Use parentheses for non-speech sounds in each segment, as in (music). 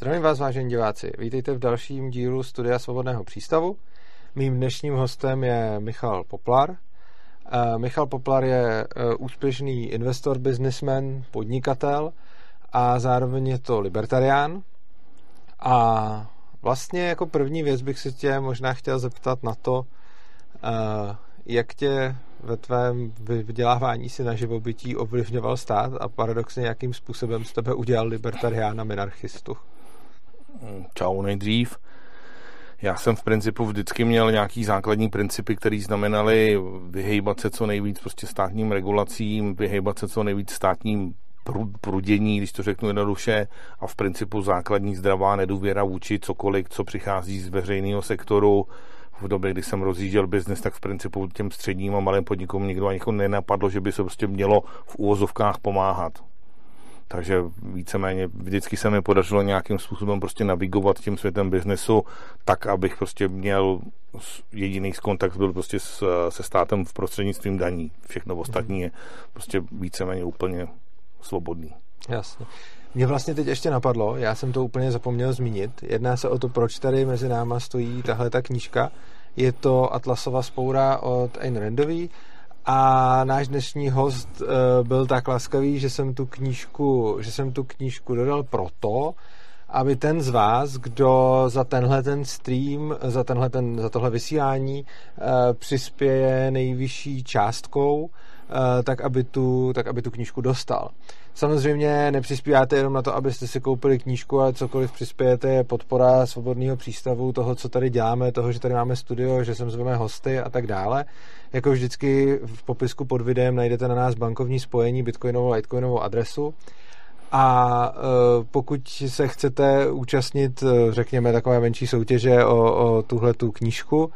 Zdravím vás, vážení diváci. Vítejte v dalším dílu Studia Svobodného přístavu. Mým dnešním hostem je Michal Poplar. Uh, Michal Poplar je uh, úspěšný investor, businessman, podnikatel a zároveň je to libertarián. A vlastně jako první věc bych si tě možná chtěl zeptat na to, uh, jak tě ve tvém vydělávání si na živobytí ovlivňoval stát a paradoxně jakým způsobem z tebe udělal libertariána minarchistu? Čau nejdřív. Já jsem v principu vždycky měl nějaký základní principy, které znamenaly vyhejbat se co nejvíc prostě státním regulacím, vyhejbat se co nejvíc státním prudění, když to řeknu jednoduše, a v principu základní zdravá nedůvěra vůči cokoliv, co přichází z veřejného sektoru. V době, kdy jsem rozjížděl biznes, tak v principu těm středním a malým podnikům nikdo ani nenapadlo, že by se prostě mělo v úvozovkách pomáhat. Takže víceméně vždycky se mi podařilo nějakým způsobem prostě navigovat tím světem biznesu tak, abych prostě měl jediný kontakt byl prostě s, se státem v prostřednictvím daní. Všechno ostatní je prostě víceméně úplně svobodný. Jasně. Mě vlastně teď ještě napadlo, já jsem to úplně zapomněl zmínit. Jedná se o to, proč tady mezi náma stojí tahle ta knížka. Je to Atlasova spoura od Ayn Randový a náš dnešní host uh, byl tak laskavý, že jsem tu knížku, že jsem tu knížku dodal proto, aby ten z vás, kdo za tenhle ten stream, za, tenhle ten, za tohle vysílání uh, přispěje nejvyšší částkou, tak, aby tu, tak aby tu knížku dostal. Samozřejmě nepřispíváte jenom na to, abyste si koupili knížku, ale cokoliv přispějete je podpora svobodného přístavu, toho, co tady děláme, toho, že tady máme studio, že sem zveme hosty a tak dále. Jako vždycky v popisku pod videem najdete na nás bankovní spojení, bitcoinovou, litecoinovou adresu. A e, pokud se chcete účastnit, e, řekněme, takové menší soutěže o, o tuhle tu knížku,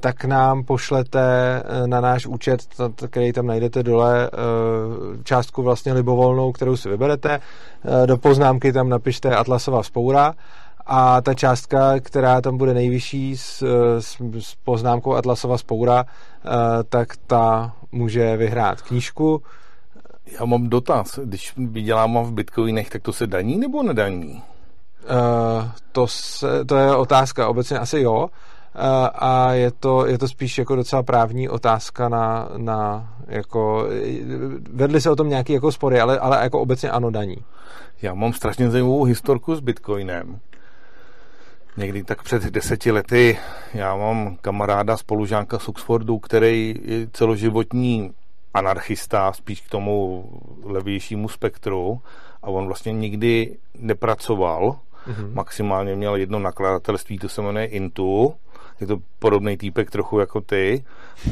tak nám pošlete e, na náš účet, který tam najdete dole, částku vlastně libovolnou, kterou si vyberete. Do poznámky tam napište Atlasová spoura a ta částka, která tam bude nejvyšší s, s, s poznámkou Atlasova spoura, eh, tak ta může vyhrát knížku. Já mám dotaz. Když vydělám v bitcoinech, tak to se daní nebo nedaní? Uh, to, se, to je otázka. Obecně asi jo. A je to, je to spíš jako docela právní otázka na, na jako, vedli se o tom nějaký jako spory, ale, ale jako obecně ano daní. Já mám strašně zajímavou historku s Bitcoinem někdy tak před deseti lety. Já mám kamaráda, spolužánka z Oxfordu, který je celoživotní anarchista, spíš k tomu levějšímu spektru a on vlastně nikdy nepracoval, mm-hmm. maximálně měl jedno nakladatelství, to se jmenuje Intu, je to podobný týpek trochu jako ty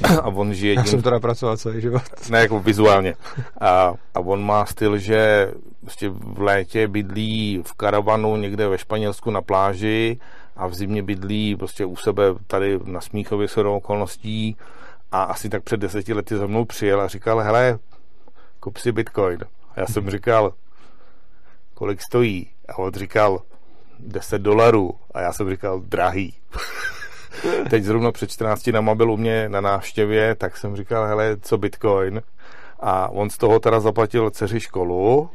(clears throat) a on žije... Já jsem teda pracoval celý život. (laughs) Ne, jako vizuálně. A, a on má styl, že prostě v létě bydlí v karavanu někde ve Španělsku na pláži a v zimě bydlí prostě u sebe tady na Smíchově s okolností a asi tak před deseti lety za mnou přijel a říkal, hele, kup si bitcoin. A já jsem říkal, kolik stojí? A on říkal, 10 dolarů. A já jsem říkal, drahý. (laughs) Teď zrovna před 14 na byl u mě na návštěvě, tak jsem říkal, hele, co bitcoin? A on z toho teda zaplatil dceři školu,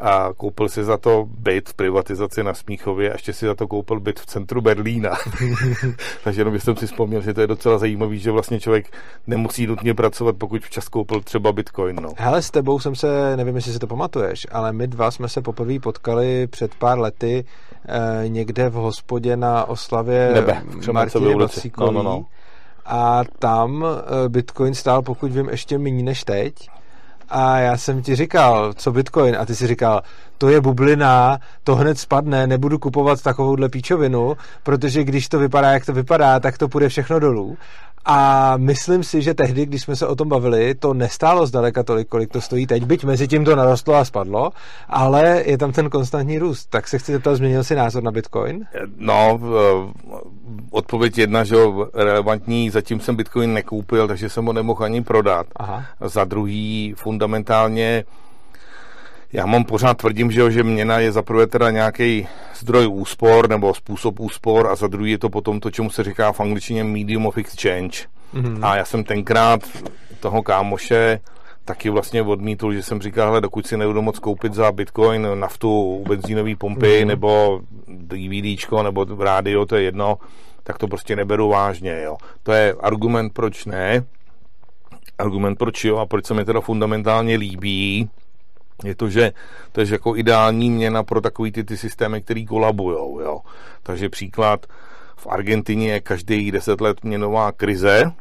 a koupil si za to byt v privatizaci na Smíchově a ještě si za to koupil byt v centru Berlína. (laughs) Takže jenom jsem si vzpomněl, že to je docela zajímavý, že vlastně člověk nemusí nutně pracovat, pokud včas koupil třeba Bitcoin. No. Hele, s tebou jsem se, nevím, jestli si to pamatuješ, ale my dva jsme se poprvé potkali před pár lety někde v hospodě na oslavě Nebe, Martiny no, no, no. A tam eh, Bitcoin stál, pokud vím, ještě méně než teď a já jsem ti říkal, co Bitcoin a ty si říkal, to je bublina, to hned spadne, nebudu kupovat takovouhle píčovinu, protože když to vypadá, jak to vypadá, tak to půjde všechno dolů. A myslím si, že tehdy, když jsme se o tom bavili, to nestálo zdaleka tolik, kolik to stojí teď, byť mezi tím to narostlo a spadlo, ale je tam ten konstantní růst. Tak se chci zeptat, změnil si názor na Bitcoin? No, odpověď jedna, že relevantní, zatím jsem Bitcoin nekoupil, takže jsem ho nemohl ani prodat. Aha. Za druhý, fundamentálně, já mám pořád tvrdím, že, že měna je za prvé teda nějaký zdroj úspor nebo způsob úspor a za druhý je to potom to, čemu se říká v angličtině medium of exchange. Mm-hmm. A já jsem tenkrát toho kámoše taky vlastně odmítl, že jsem říkal, hele, dokud si nebudu moc koupit za bitcoin naftu u benzínové pompy, mm. nebo DVDčko, nebo rádio, to je jedno, tak to prostě neberu vážně, jo. To je argument, proč ne, argument proč jo a proč se mi teda fundamentálně líbí, je to, že to je jako ideální měna pro takový ty, ty systémy, který kolabujou, jo. Takže příklad, v Argentině je každý deset let měnová krize,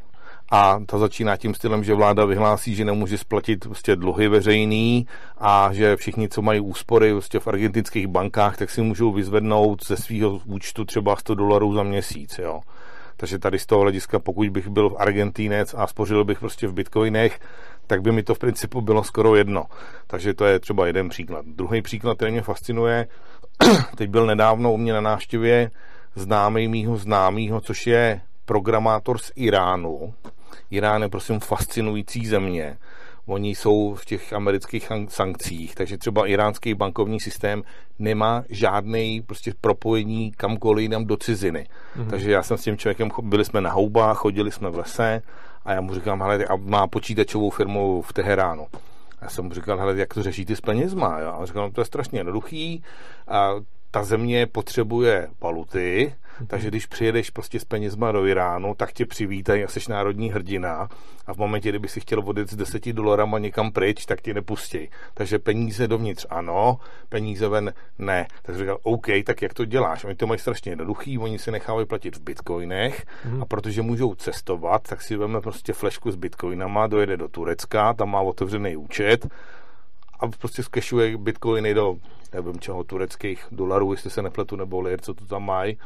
a ta začíná tím stylem, že vláda vyhlásí, že nemůže splatit prostě dluhy veřejný a že všichni, co mají úspory prostě v argentinských bankách, tak si můžou vyzvednout ze svého účtu třeba 100 dolarů za měsíc. Jo. Takže tady z toho hlediska, pokud bych byl Argentínec a spořil bych prostě v bitcoinech, tak by mi to v principu bylo skoro jedno. Takže to je třeba jeden příklad. Druhý příklad, který mě fascinuje, (clears throat) teď byl nedávno u mě na návštěvě známý mýho známýho, což je programátor z Iránu. Irán je prosím fascinující země. Oni jsou v těch amerických sankcích, takže třeba iránský bankovní systém nemá žádný prostě propojení kamkoliv jinam do ciziny. Mm-hmm. Takže já jsem s tím člověkem, byli jsme na houbách, chodili jsme v lese a já mu říkám, hele, a má počítačovou firmu v Teheránu. Já jsem mu říkal, hele, jak to řešíte s penězma? Jo? A říkal, no, to je strašně jednoduchý. A ta země potřebuje valuty, takže když přijedeš prostě s penězma do Iránu, tak tě přivítají a jsi národní hrdina a v momentě, kdyby si chtěl vodit s deseti dolarama někam pryč, tak ti nepustí. Takže peníze dovnitř ano, peníze ven ne. Tak říkal, OK, tak jak to děláš? Oni to mají strašně jednoduchý, oni si nechávají platit v bitcoinech hmm. a protože můžou cestovat, tak si veme prostě flešku s bitcoinama, dojede do Turecka, tam má otevřený účet a prostě skešuje bitcoiny do, nevím čeho, tureckých dolarů, jestli se nepletu, nebo lir, co to tam mají.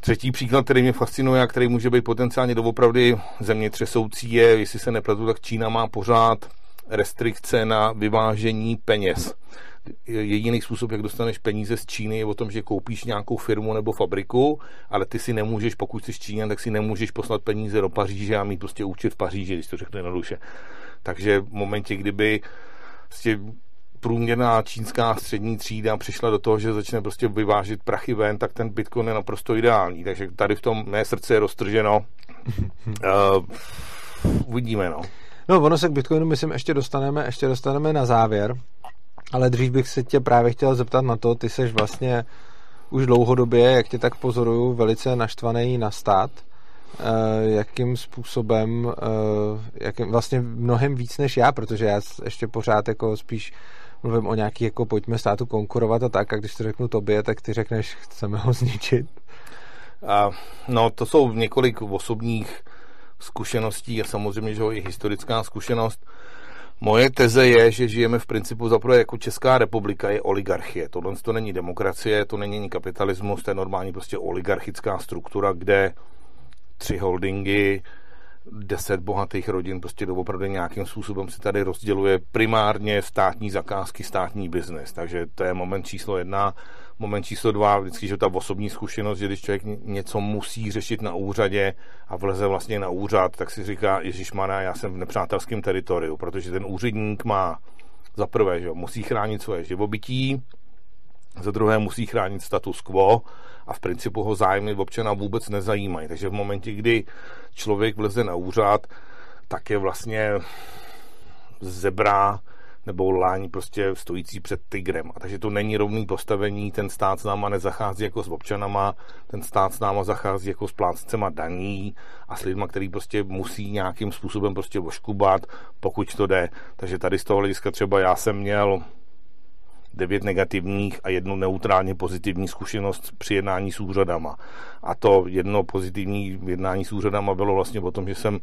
Třetí příklad, který mě fascinuje a který může být potenciálně doopravdy země třesoucí, je, jestli se nepletu, tak Čína má pořád restrikce na vyvážení peněz. Jediný způsob, jak dostaneš peníze z Číny, je o tom, že koupíš nějakou firmu nebo fabriku, ale ty si nemůžeš, pokud jsi Číňan, tak si nemůžeš poslat peníze do Paříže a mít prostě účet v Paříži, když to řeknu jednoduše. Takže v momentě, kdyby prostě průměrná čínská střední třída přišla do toho, že začne prostě vyvážit prachy ven, tak ten Bitcoin je naprosto ideální. Takže tady v tom mé srdce je roztrženo. uh, (laughs) uvidíme, no. No, ono se k Bitcoinu, myslím, ještě dostaneme, ještě dostaneme na závěr, ale dřív bych se tě právě chtěl zeptat na to, ty seš vlastně už dlouhodobě, jak tě tak pozoruju, velice naštvaný na stát. Uh, jakým způsobem, uh, jakým, vlastně mnohem víc než já, protože já ještě pořád jako spíš mluvím o nějaký, jako pojďme státu konkurovat a tak, a když to řeknu tobě, tak ty řekneš, chceme ho zničit. A, no, to jsou několik osobních zkušeností a samozřejmě, že i historická zkušenost. Moje teze je, že žijeme v principu zaprvé jako Česká republika je oligarchie. Tohle to není demokracie, to není kapitalismus, to je normální prostě oligarchická struktura, kde tři holdingy deset bohatých rodin prostě doopravdy nějakým způsobem si tady rozděluje primárně státní zakázky, státní biznes. Takže to je moment číslo jedna. Moment číslo dva, vždycky, že ta osobní zkušenost, že když člověk něco musí řešit na úřadě a vleze vlastně na úřad, tak si říká, Ježíš Mara, já jsem v nepřátelském teritoriu, protože ten úředník má za prvé, že musí chránit svoje živobytí, za druhé musí chránit status quo a v principu ho zájmy občana vůbec nezajímají. Takže v momentě, kdy člověk vleze na úřad, tak je vlastně zebra nebo láň prostě stojící před tigrem. A takže to není rovný postavení, ten stát s náma nezachází jako s občanama, ten stát s náma zachází jako s plácema daní a s lidma, který prostě musí nějakým způsobem prostě oškubat, pokud to jde. Takže tady z toho hlediska třeba já jsem měl devět negativních a jednu neutrálně pozitivní zkušenost při jednání s úřadama. A to jedno pozitivní jednání s úřadama bylo vlastně o tom, že jsem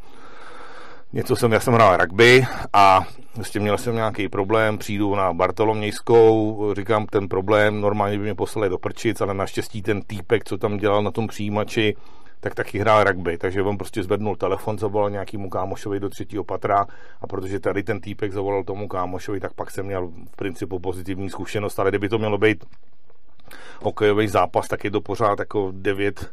něco jsem, já jsem hrál rugby a vlastně měl jsem nějaký problém, přijdu na Bartolomějskou, říkám ten problém, normálně by mě poslali do prčic, ale naštěstí ten týpek, co tam dělal na tom přijímači, tak taky hrál rugby, takže on prostě zvednul telefon, zavolal nějakýmu kámošovi do třetího patra a protože tady ten týpek zavolal tomu kámošovi, tak pak jsem měl v principu pozitivní zkušenost, ale kdyby to mělo být hokejový zápas, tak je to pořád jako 9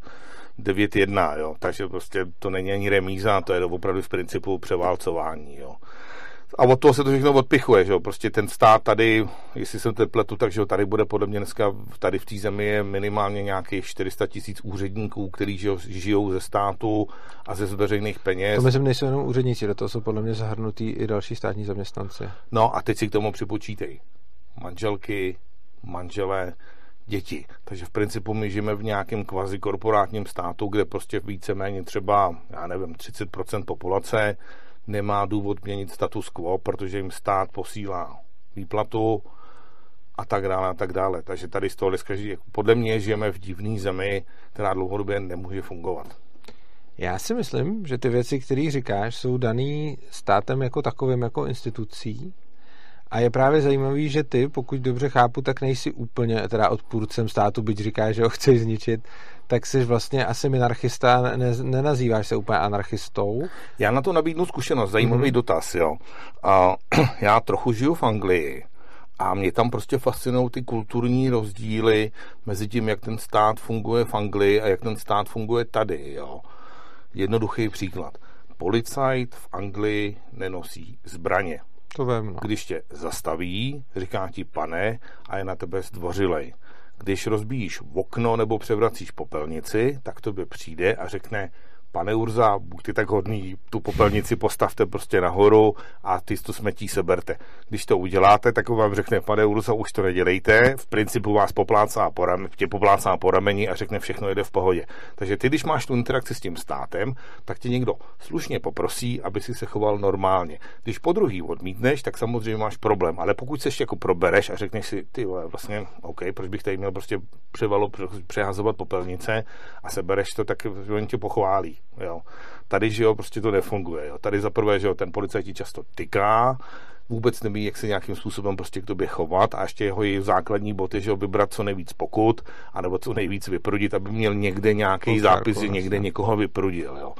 9-1, jo. takže prostě to není ani remíza, to je opravdu v principu převálcování. Jo. A od toho se to všechno odpichuje, že jo? Prostě ten stát tady, jestli jsem tepletu, takže tady bude podle mě dneska, tady v té zemi je minimálně nějakých 400 tisíc úředníků, kteří žijou, žijou ze státu a ze veřejných peněz. To myslím, nejsou jenom úředníci, do toho jsou podle mě zahrnutí i další státní zaměstnanci. No a teď si k tomu připočítej. Manželky, manželé, děti. Takže v principu my žijeme v nějakém kvazi korporátním státu, kde prostě víceméně třeba, já nevím, 30% populace nemá důvod měnit status quo, protože jim stát posílá výplatu a tak dále a tak dále. Takže tady z toho dneska, podle mě žijeme v divné zemi, která dlouhodobě nemůže fungovat. Já si myslím, že ty věci, které říkáš, jsou daný státem jako takovým, jako institucí, a je právě zajímavý, že ty, pokud dobře chápu, tak nejsi úplně teda odpůrcem státu, byť říkáš, že ho chceš zničit, tak jsi vlastně asi minarchista, ne, nenazýváš se úplně anarchistou. Já na to nabídnu zkušenost, zajímavý mm-hmm. dotaz, jo. A, (clears throat) já trochu žiju v Anglii a mě tam prostě fascinují ty kulturní rozdíly mezi tím, jak ten stát funguje v Anglii a jak ten stát funguje tady, jo. Jednoduchý příklad. Policajt v Anglii nenosí zbraně. To vím, no. Když tě zastaví, říká ti pane a je na tebe zdvořilej. Když rozbíjíš okno nebo převracíš popelnici, tak tobě přijde a řekne, pane Urza, buďte tak hodný, tu popelnici postavte prostě nahoru a ty to smetí seberte. Když to uděláte, tak vám řekne, pane Urza, už to nedělejte, v principu vás poplácá po, ram, tě poplácá po rameni a řekne, všechno jede v pohodě. Takže ty, když máš tu interakci s tím státem, tak tě někdo slušně poprosí, aby si se choval normálně. Když po druhý odmítneš, tak samozřejmě máš problém, ale pokud se ještě jako probereš a řekneš si, ty vole, vlastně, OK, proč bych tady měl prostě převalo, přehazovat popelnice a sebereš to, tak oni tě pochválí. Jo. Tady, že jo, prostě to nefunguje. Jo. Tady za prvé, že jo, ten policajt ti často tyká, vůbec neví, jak se nějakým způsobem prostě k tobě chovat a ještě jeho její základní boty, že ho vybrat co nejvíc pokut, anebo co nejvíc vyprudit, aby měl někde nějaký zápis, že někde někoho vyprudil. Jo.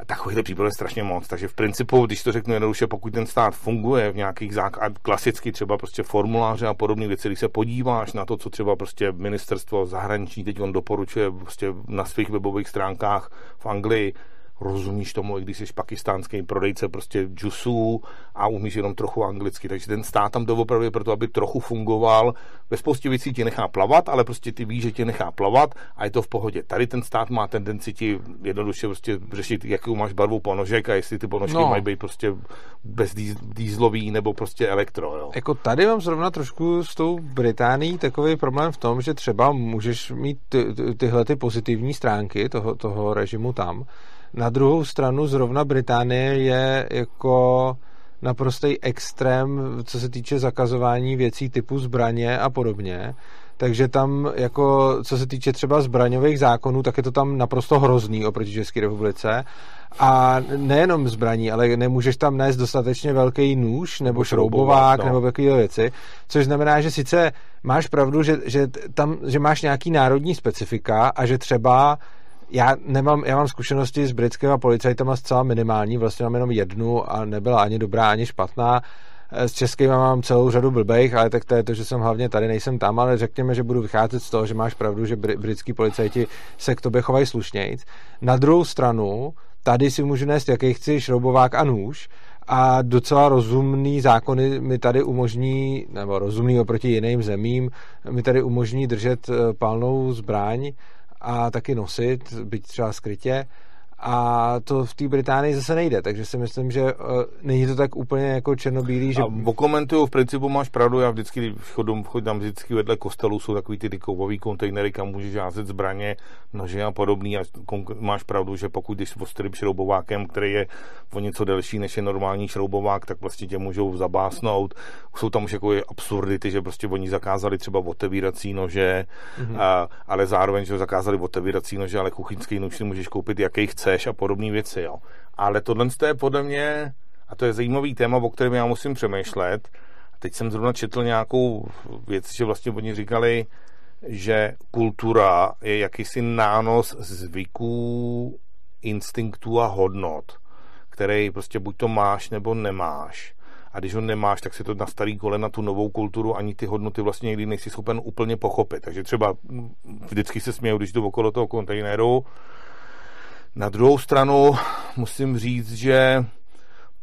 A takovýchhle případů je strašně moc. Takže v principu, když to řeknu jednoduše, pokud ten stát funguje v nějakých zák- klasicky třeba prostě formuláře a podobné věci, když se podíváš na to, co třeba prostě ministerstvo zahraničí teď on doporučuje prostě na svých webových stránkách v Anglii, rozumíš tomu, i když jsi pakistánský prodejce prostě džusů a umíš jenom trochu anglicky. Takže ten stát tam doopravdy proto, aby trochu fungoval. Ve spoustě věcí tě nechá plavat, ale prostě ty víš, že tě nechá plavat a je to v pohodě. Tady ten stát má tendenci ti jednoduše prostě řešit, jakou máš barvu ponožek a jestli ty ponožky no. mají být prostě bez dýzlový nebo prostě elektro. Jo. Jako tady mám zrovna trošku s tou Británií takový problém v tom, že třeba můžeš mít ty, ty, tyhle ty pozitivní stránky toho, toho režimu tam, na druhou stranu zrovna Británie je jako naprostý extrém, co se týče zakazování věcí typu zbraně a podobně. Takže tam, jako, co se týče třeba zbraňových zákonů, tak je to tam naprosto hrozný oproti České republice. A nejenom zbraní, ale nemůžeš tam nést dostatečně velký nůž nebo šroubovák no. nebo takové věci, což znamená, že sice máš pravdu, že, že, tam, že máš nějaký národní specifika a že třeba já nemám, já mám zkušenosti s britskými policajtama zcela minimální, vlastně mám jenom jednu a nebyla ani dobrá, ani špatná. S českými mám celou řadu blbejch, ale tak to je to, že jsem hlavně tady, nejsem tam, ale řekněme, že budu vycházet z toho, že máš pravdu, že britský policajti se k tobě chovají slušnějc. Na druhou stranu, tady si můžu nést jaký chci šroubovák a nůž a docela rozumný zákony mi tady umožní, nebo rozumný oproti jiným zemím, mi tady umožní držet eh, palnou zbraň a taky nosit, byť třeba skrytě a to v té Británii zase nejde, takže si myslím, že uh, není to tak úplně jako černobílý, že... A komentuju, v principu máš pravdu, já vždycky, chodím, chodím vždycky vedle kostelu, jsou takový ty, ty kovový kontejnery, kam můžeš házet zbraně, nože a podobný a máš pravdu, že pokud jdeš s šroubovákem, který je o něco delší než je normální šroubovák, tak vlastně tě můžou zabásnout. Jsou tam už jako absurdity, že prostě oni zakázali třeba otevírací nože, mm-hmm. a, ale zároveň, že zakázali otevírací nože, ale kuchyňský nůž si můžeš koupit, jaký chce chceš a podobné věci. Jo. Ale tohle je podle mě, a to je zajímavý téma, o kterém já musím přemýšlet. Teď jsem zrovna četl nějakou věc, že vlastně oni říkali, že kultura je jakýsi nános zvyků, instinktů a hodnot, který prostě buď to máš nebo nemáš. A když ho nemáš, tak si to na starý kolena tu novou kulturu ani ty hodnoty vlastně někdy nejsi schopen úplně pochopit. Takže třeba vždycky se směju, když jdu okolo toho kontejneru na druhou stranu musím říct, že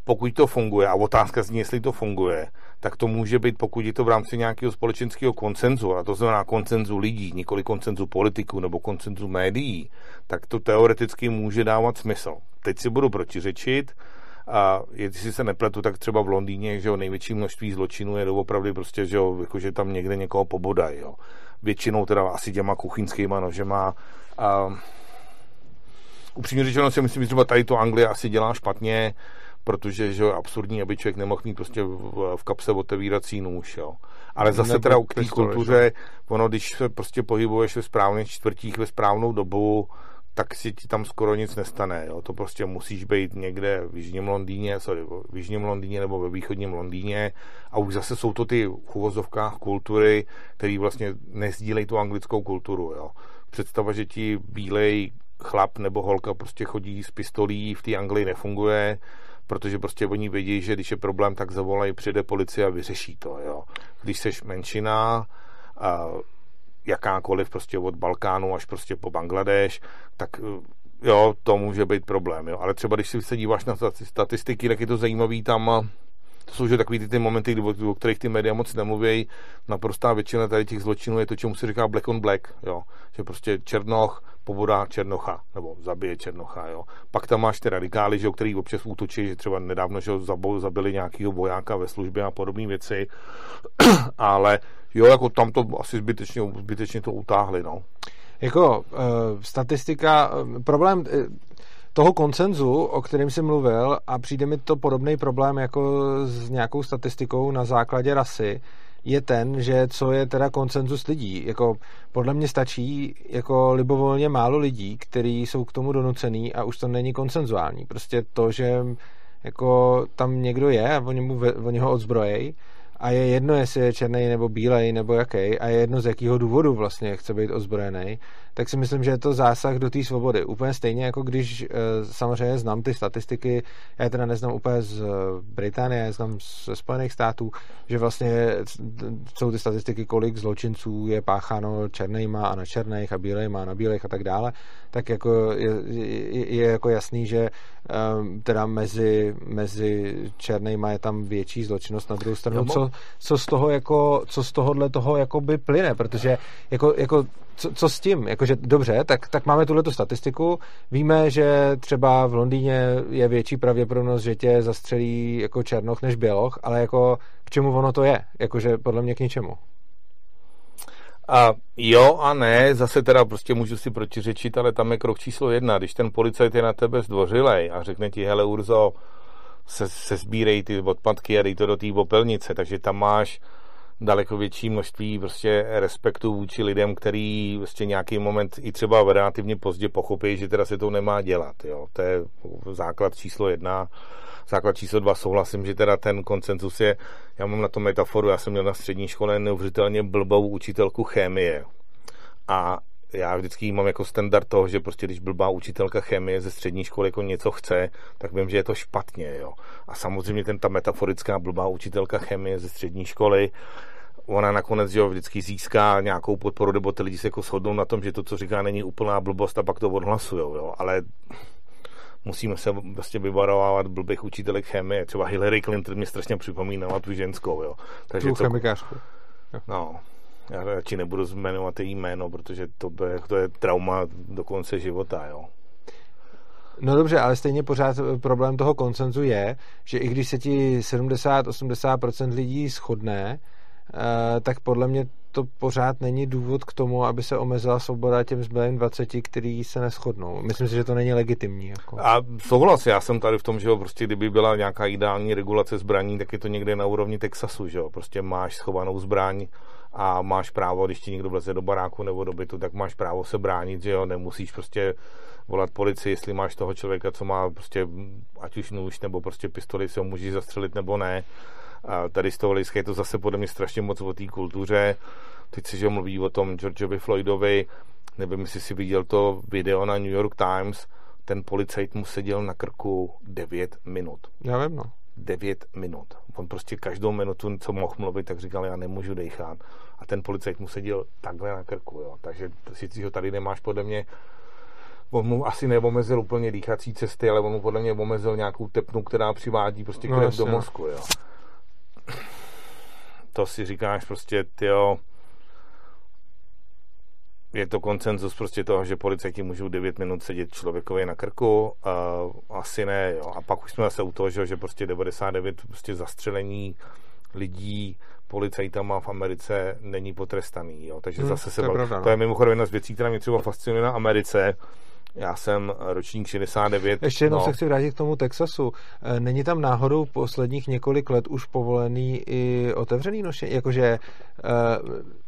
pokud to funguje, a otázka zní, jestli to funguje, tak to může být, pokud je to v rámci nějakého společenského koncenzu, a to znamená koncenzu lidí, nikoli koncenzu politiků nebo koncenzu médií, tak to teoreticky může dávat smysl. Teď si budu protiřečit, a jestli se nepletu, tak třeba v Londýně, že jo, největší množství zločinů je doopravdy prostě, že jo, jako, že tam někde někoho pobodají, jo. Většinou teda asi těma kuchyňskýma nožema. A, upřímně řečeno si myslím, že třeba tady to Anglie asi dělá špatně, protože že absurdní, aby člověk nemohl mít prostě v, v kapse otevírací nůž, jo. Ale zase Nebo teda k té kultuře, ono, když se prostě pohybuješ ve správných čtvrtích ve správnou dobu, tak si ti tam skoro nic nestane. Jo. To prostě musíš být někde v Jižním Londýně, sorry, v Jižním Londýně nebo ve východním Londýně a už zase jsou to ty v uvozovkách kultury, které vlastně nezdílejí tu anglickou kulturu. Jo. Představa, že ti bílej chlap nebo holka prostě chodí s pistolí v té Anglii nefunguje, protože prostě oni vědí, že když je problém, tak zavolají, přijde policie a vyřeší to. Jo. Když seš menšina, a jakákoliv prostě od Balkánu až prostě po Bangladeš, tak jo, to může být problém. Jo. Ale třeba když si se díváš na statistiky, tak je to zajímavý tam to jsou že takový ty, ty momenty, o, o kterých ty média moc nemluví. Naprostá většina tady těch zločinů je to, čemu se říká black on black, jo. Že prostě Černoch pobodá Černocha, nebo zabije Černocha, jo. Pak tam máš ty radikály, že, který občas útočí, že třeba nedávno že zabili nějakého vojáka ve službě a podobné věci. (clears throat) Ale jo, jako tam to asi zbytečně, zbytečně to utáhli, no. Jako uh, statistika, uh, problém, uh, toho koncenzu, o kterém jsem mluvil, a přijde mi to podobný problém jako s nějakou statistikou na základě rasy, je ten, že co je teda koncenzus lidí. Jako podle mě stačí jako libovolně málo lidí, kteří jsou k tomu donucený a už to není koncenzuální. Prostě to, že jako tam někdo je a oni, mu, oni ho odzbrojej a je jedno, jestli je černý nebo bílej nebo jaký a je jedno z jakého důvodu vlastně chce být ozbrojený, tak si myslím, že je to zásah do té svobody. Úplně stejně jako když eh, samozřejmě znám ty statistiky, já teda neznám úplně z eh, Británie, znám ze Spojených států, že vlastně jsou ty statistiky, kolik zločinců je pácháno černýma a na černých a bílejma a na bílejch a tak dále, tak jako je, je, je jako jasný, že um, teda mezi, mezi černýma je tam větší zločinnost. Na druhou stranu, co, co z toho jako, co z tohohle toho jako by plyne, protože jako, jako co, co s tím? Jakože dobře, tak, tak máme tuhle statistiku. Víme, že třeba v Londýně je větší pravděpodobnost, že tě zastřelí jako černoch než běloch, ale jako k čemu ono to je? Jakože podle mě k ničemu. A jo a ne, zase teda prostě můžu si protiřečit, ale tam je krok číslo jedna. Když ten policajt je na tebe zdvořilej a řekne ti, hele Urzo, se, se sbírej ty odpadky a dej to do té popelnice, takže tam máš daleko větší množství prostě respektu vůči lidem, který prostě nějaký moment i třeba relativně pozdě pochopí, že teda se to nemá dělat. Jo. To je základ číslo jedna. Základ číslo dva souhlasím, že teda ten koncenzus je, já mám na to metaforu, já jsem měl na střední škole neuvěřitelně blbou učitelku chemie. A já vždycky mám jako standard toho, že prostě když blbá učitelka chemie ze střední školy jako něco chce, tak vím, že je to špatně, jo. A samozřejmě ten ta metaforická blbá učitelka chemie ze střední školy, ona nakonec že jo, vždycky získá nějakou podporu, nebo ty lidi se jako shodnou na tom, že to, co říká, není úplná blbost a pak to odhlasujou, jo. Ale musíme se vlastně vyvarovávat blbých učitelek chemie. Třeba Hillary Clinton mě strašně připomínala tu ženskou, jo. Takže tu to, chemikářku. No, já radši nebudu zmenovat její jméno, protože to, je, to je trauma do konce života, jo. No dobře, ale stejně pořád problém toho koncenzu je, že i když se ti 70-80% lidí shodne, eh, tak podle mě to pořád není důvod k tomu, aby se omezila svoboda těm zbylým 20, který se neschodnou. Myslím si, že to není legitimní. Jako. A souhlas, já jsem tady v tom, že jo, prostě kdyby byla nějaká ideální regulace zbraní, tak je to někde na úrovni Texasu, že jo, prostě máš schovanou zbraň, a máš právo, když ti někdo vleze do baráku nebo do bytu, tak máš právo se bránit, že jo, nemusíš prostě volat policii, jestli máš toho člověka, co má prostě ať už nůž nebo prostě pistoli, si ho můžeš zastřelit nebo ne. A tady z toho je to zase podle mě strašně moc o té kultuře. Teď se že mluví o tom Georgeovi Floydovi, nevím, jestli si viděl to video na New York Times, ten policajt mu seděl na krku 9 minut. Já vím, no. 9 minut. On prostě každou minutu, co mohl mluvit, tak říkal, já nemůžu dechat. A ten policajt mu seděl takhle na krku, jo. Takže si ho tady nemáš podle mě on mu asi neomezil úplně dýchací cesty, ale on mu podle mě omezil nějakou tepnu, která přivádí prostě krev no, do no. mozku, jo. To si říkáš prostě, tyjo, je to koncenzus prostě toho, že policajti můžou 9 minut sedět člověkovi na krku, uh, asi ne, jo. A pak už jsme zase u toho, že, že prostě 99 prostě zastřelení lidí policajtama v Americe není potrestaný, jo. Takže hmm, zase se to, je, no. to je mimochodem jedna z věcí, která mě třeba fascinuje na Americe, já jsem ročník 69. Ještě jednou no. se chci vrátit k tomu Texasu. E, není tam náhodou posledních několik let už povolený i otevřený nošení? Jakože e,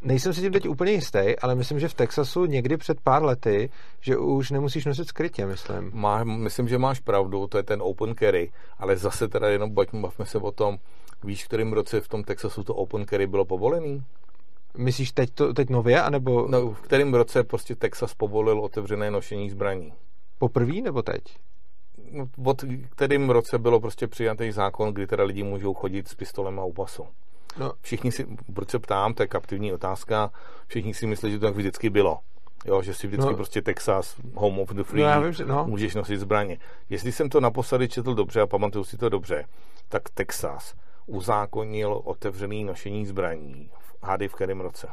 nejsem si tím teď úplně jistý, ale myslím, že v Texasu někdy před pár lety, že už nemusíš nosit skrytě, myslím. Má, myslím, že máš pravdu, to je ten open carry, ale zase teda jenom bavme se o tom, víš, v kterém roce v tom Texasu to open carry bylo povolený? Myslíš teď, to, teď nově, anebo... No, v kterém roce prostě Texas povolil otevřené nošení zbraní? Poprvý nebo teď? No, od kterým roce bylo prostě přijatý zákon, kdy teda lidi můžou chodit s pistolem a u pasu? No. Všichni si, proč se ptám, to je kaptivní otázka, všichni si myslí, že to tak vždycky bylo. Jo, že si vždycky no. prostě Texas, home of the free, no, já vím, že, no. můžeš nosit zbraně. Jestli jsem to naposledy četl dobře a pamatuju si to dobře, tak Texas uzákonil otevřený nošení zbraní hádej v kterém roce.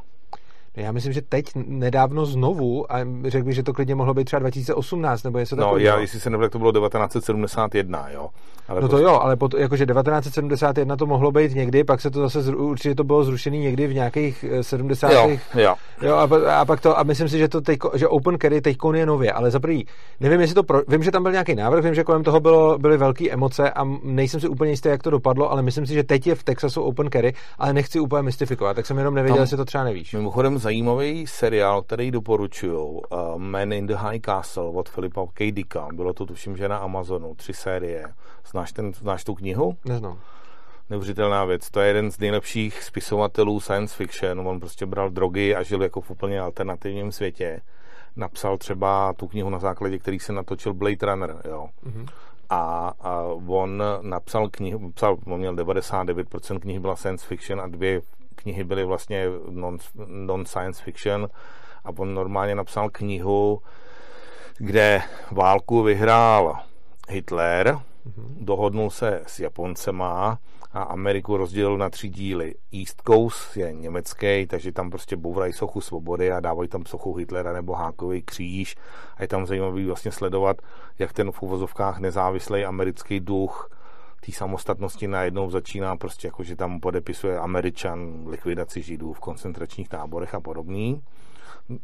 Já myslím, že teď nedávno znovu, a řekl bych, že to klidně mohlo být třeba 2018 nebo něco takového. No, já, jestli se nebyl, to bylo 1971, jo. Ale no to prostě... jo, ale pot, jakože 1971 to mohlo být někdy, pak se to zase, určitě to bylo zrušené někdy v nějakých 70. Jo, jo. jo a, a, pak to, a myslím si, že to teď, že Open Carry teď je nově, ale za prvý, nevím, jestli to, pro, vím, že tam byl nějaký návrh, vím, že kolem toho bylo, byly velké emoce a nejsem si úplně jistý, jak to dopadlo, ale myslím si, že teď je v Texasu Open Carry, ale nechci úplně mystifikovat, tak jsem jenom nevěděl, jestli to třeba nevíš. Mimochodem zajímavý seriál, který doporučuju, uh, Man in the High Castle od Filipa K. Dicka. Bylo to tuším, že na Amazonu, tři série. Znáš, ten, znáš tu knihu? Neznám. Neuvěřitelná věc. To je jeden z nejlepších spisovatelů science fiction. On prostě bral drogy a žil jako v úplně alternativním světě. Napsal třeba tu knihu na základě, který se natočil Blade Runner, jo. Mm-hmm. A, a on napsal knihu, psal, on měl 99% knihy byla science fiction a dvě knihy byly vlastně non, non-science fiction a on normálně napsal knihu, kde válku vyhrál Hitler, mm-hmm. dohodnul se s Japoncema a Ameriku rozdělil na tři díly. East Coast je německý, takže tam prostě bourají sochu svobody a dávají tam sochu Hitlera nebo Hákový kříž a je tam zajímavý vlastně sledovat, jak ten v uvozovkách nezávislý americký duch té samostatnosti najednou začíná prostě jako, že tam podepisuje Američan likvidaci židů v koncentračních táborech a podobný.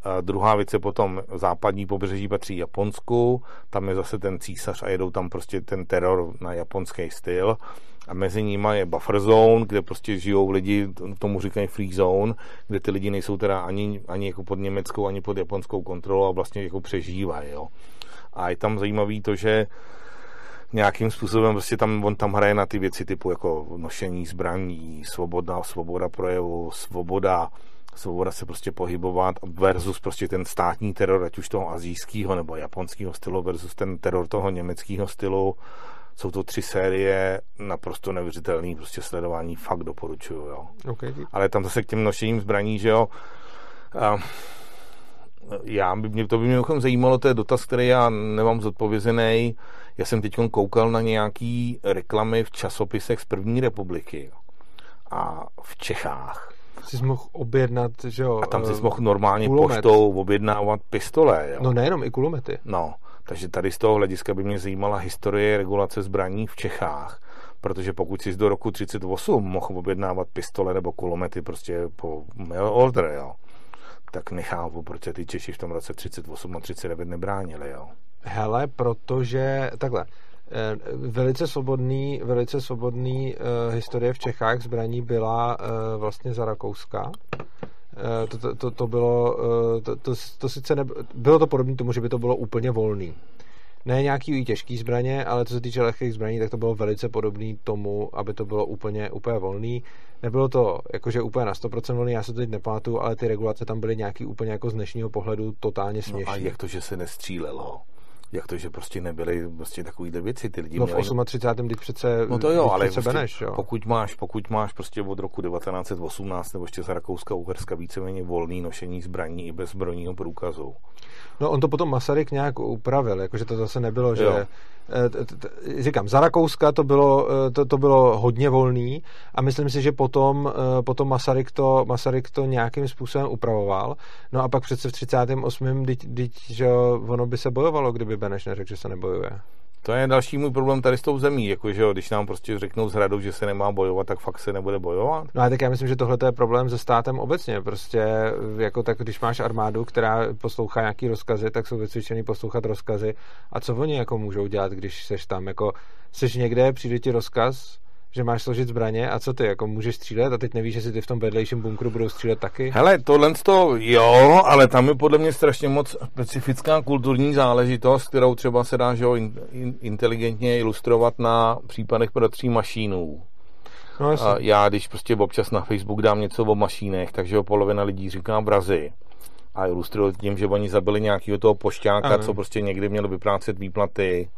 A druhá věc je potom západní pobřeží patří Japonsku, tam je zase ten císař a jedou tam prostě ten teror na japonský styl a mezi nimi je buffer zone, kde prostě žijou lidi, tomu říkají free zone, kde ty lidi nejsou teda ani, ani jako pod německou, ani pod japonskou kontrolou a vlastně jako přežívají, jo. A je tam zajímavý to, že nějakým způsobem prostě tam, on tam hraje na ty věci typu jako nošení zbraní, svoboda, svoboda projevu, svoboda, svoboda se prostě pohybovat versus prostě ten státní teror, ať už toho azijského nebo japonského stylu versus ten teror toho německého stylu. Jsou to tři série naprosto neuvěřitelný, prostě sledování fakt doporučuju, jo. Okay. Ale tam zase k těm nošením zbraní, že jo, a já by mě, to by mě zajímalo, to je dotaz, který já nemám zodpovězený. Já jsem teď koukal na nějaký reklamy v časopisech z první republiky a v Čechách. Jsi mohl objednat, že jo? A tam jsi mohl normálně kulomet. poštou objednávat pistole, jo? No nejenom, i kulomety. No, takže tady z toho hlediska by mě zajímala historie regulace zbraní v Čechách protože pokud jsi do roku 38 mohl objednávat pistole nebo kulomety prostě po mail order, jo, tak nechápu, proč se ty Češi v tom roce 38 a 39 nebránili, jo. Hele, protože, takhle, eh, velice svobodný, velice svobodný uh, historie v Čechách zbraní byla uh, vlastně za Rakouska. Uh, to, to, to, to bylo, uh, to, to, to sice ne, bylo to podobné tomu, že by to bylo úplně volný ne nějaký těžký zbraně, ale co se týče lehkých zbraní, tak to bylo velice podobné tomu, aby to bylo úplně, úplně volný. Nebylo to jakože úplně na 100% volný, já se to teď nepamatuju, ale ty regulace tam byly nějaký úplně jako z dnešního pohledu totálně směšné. No a jak to, že se nestřílelo? Jak to, že prostě nebyly prostě takovýhle věci, ty lidi No měli... v 38. teď přece, No to jo, ale přece prostě, Beneš, jo. pokud máš, pokud máš prostě od roku 1918 nebo ještě za Rakouska Uherska víceméně volný nošení zbraní i bez zbrojního průkazu. No on to potom Masaryk nějak upravil, jakože to zase nebylo, že... Jo. t- Říkám, za Rakouska to bylo, eh, to, to bylo hodně volný a myslím si, že potom, eh, potom Masaryk, to, Masaryk to nějakým způsobem upravoval. No a pak přece v 38. Dyť, dyť, že ono by se bojovalo, kdyby Beneš neřekl, že se nebojuje. To je další můj problém tady s tou zemí, jakože když nám prostě řeknou z hradu, že se nemá bojovat, tak fakt se nebude bojovat. No a tak já myslím, že tohle je problém se státem obecně. Prostě jako tak, když máš armádu, která poslouchá nějaký rozkazy, tak jsou vycvičený poslouchat rozkazy. A co oni jako můžou dělat, když seš tam? Jako seš někde, přijde ti rozkaz, že máš složit zbraně a co ty, jako můžeš střílet a teď nevíš, jestli ty v tom vedlejším bunkru budou střílet taky? Hele, tohle to jo, ale tam je podle mě strašně moc specifická kulturní záležitost, kterou třeba se dá že jo, in, in, inteligentně ilustrovat na případech bratří mašínů. No. A já, když prostě občas na Facebook dám něco o mašínech, takže jo, polovina lidí říká brazy. A ilustruju tím, že oni zabili nějakého toho pošťáka, Ano. co prostě někdy měl vyprácet výplaty.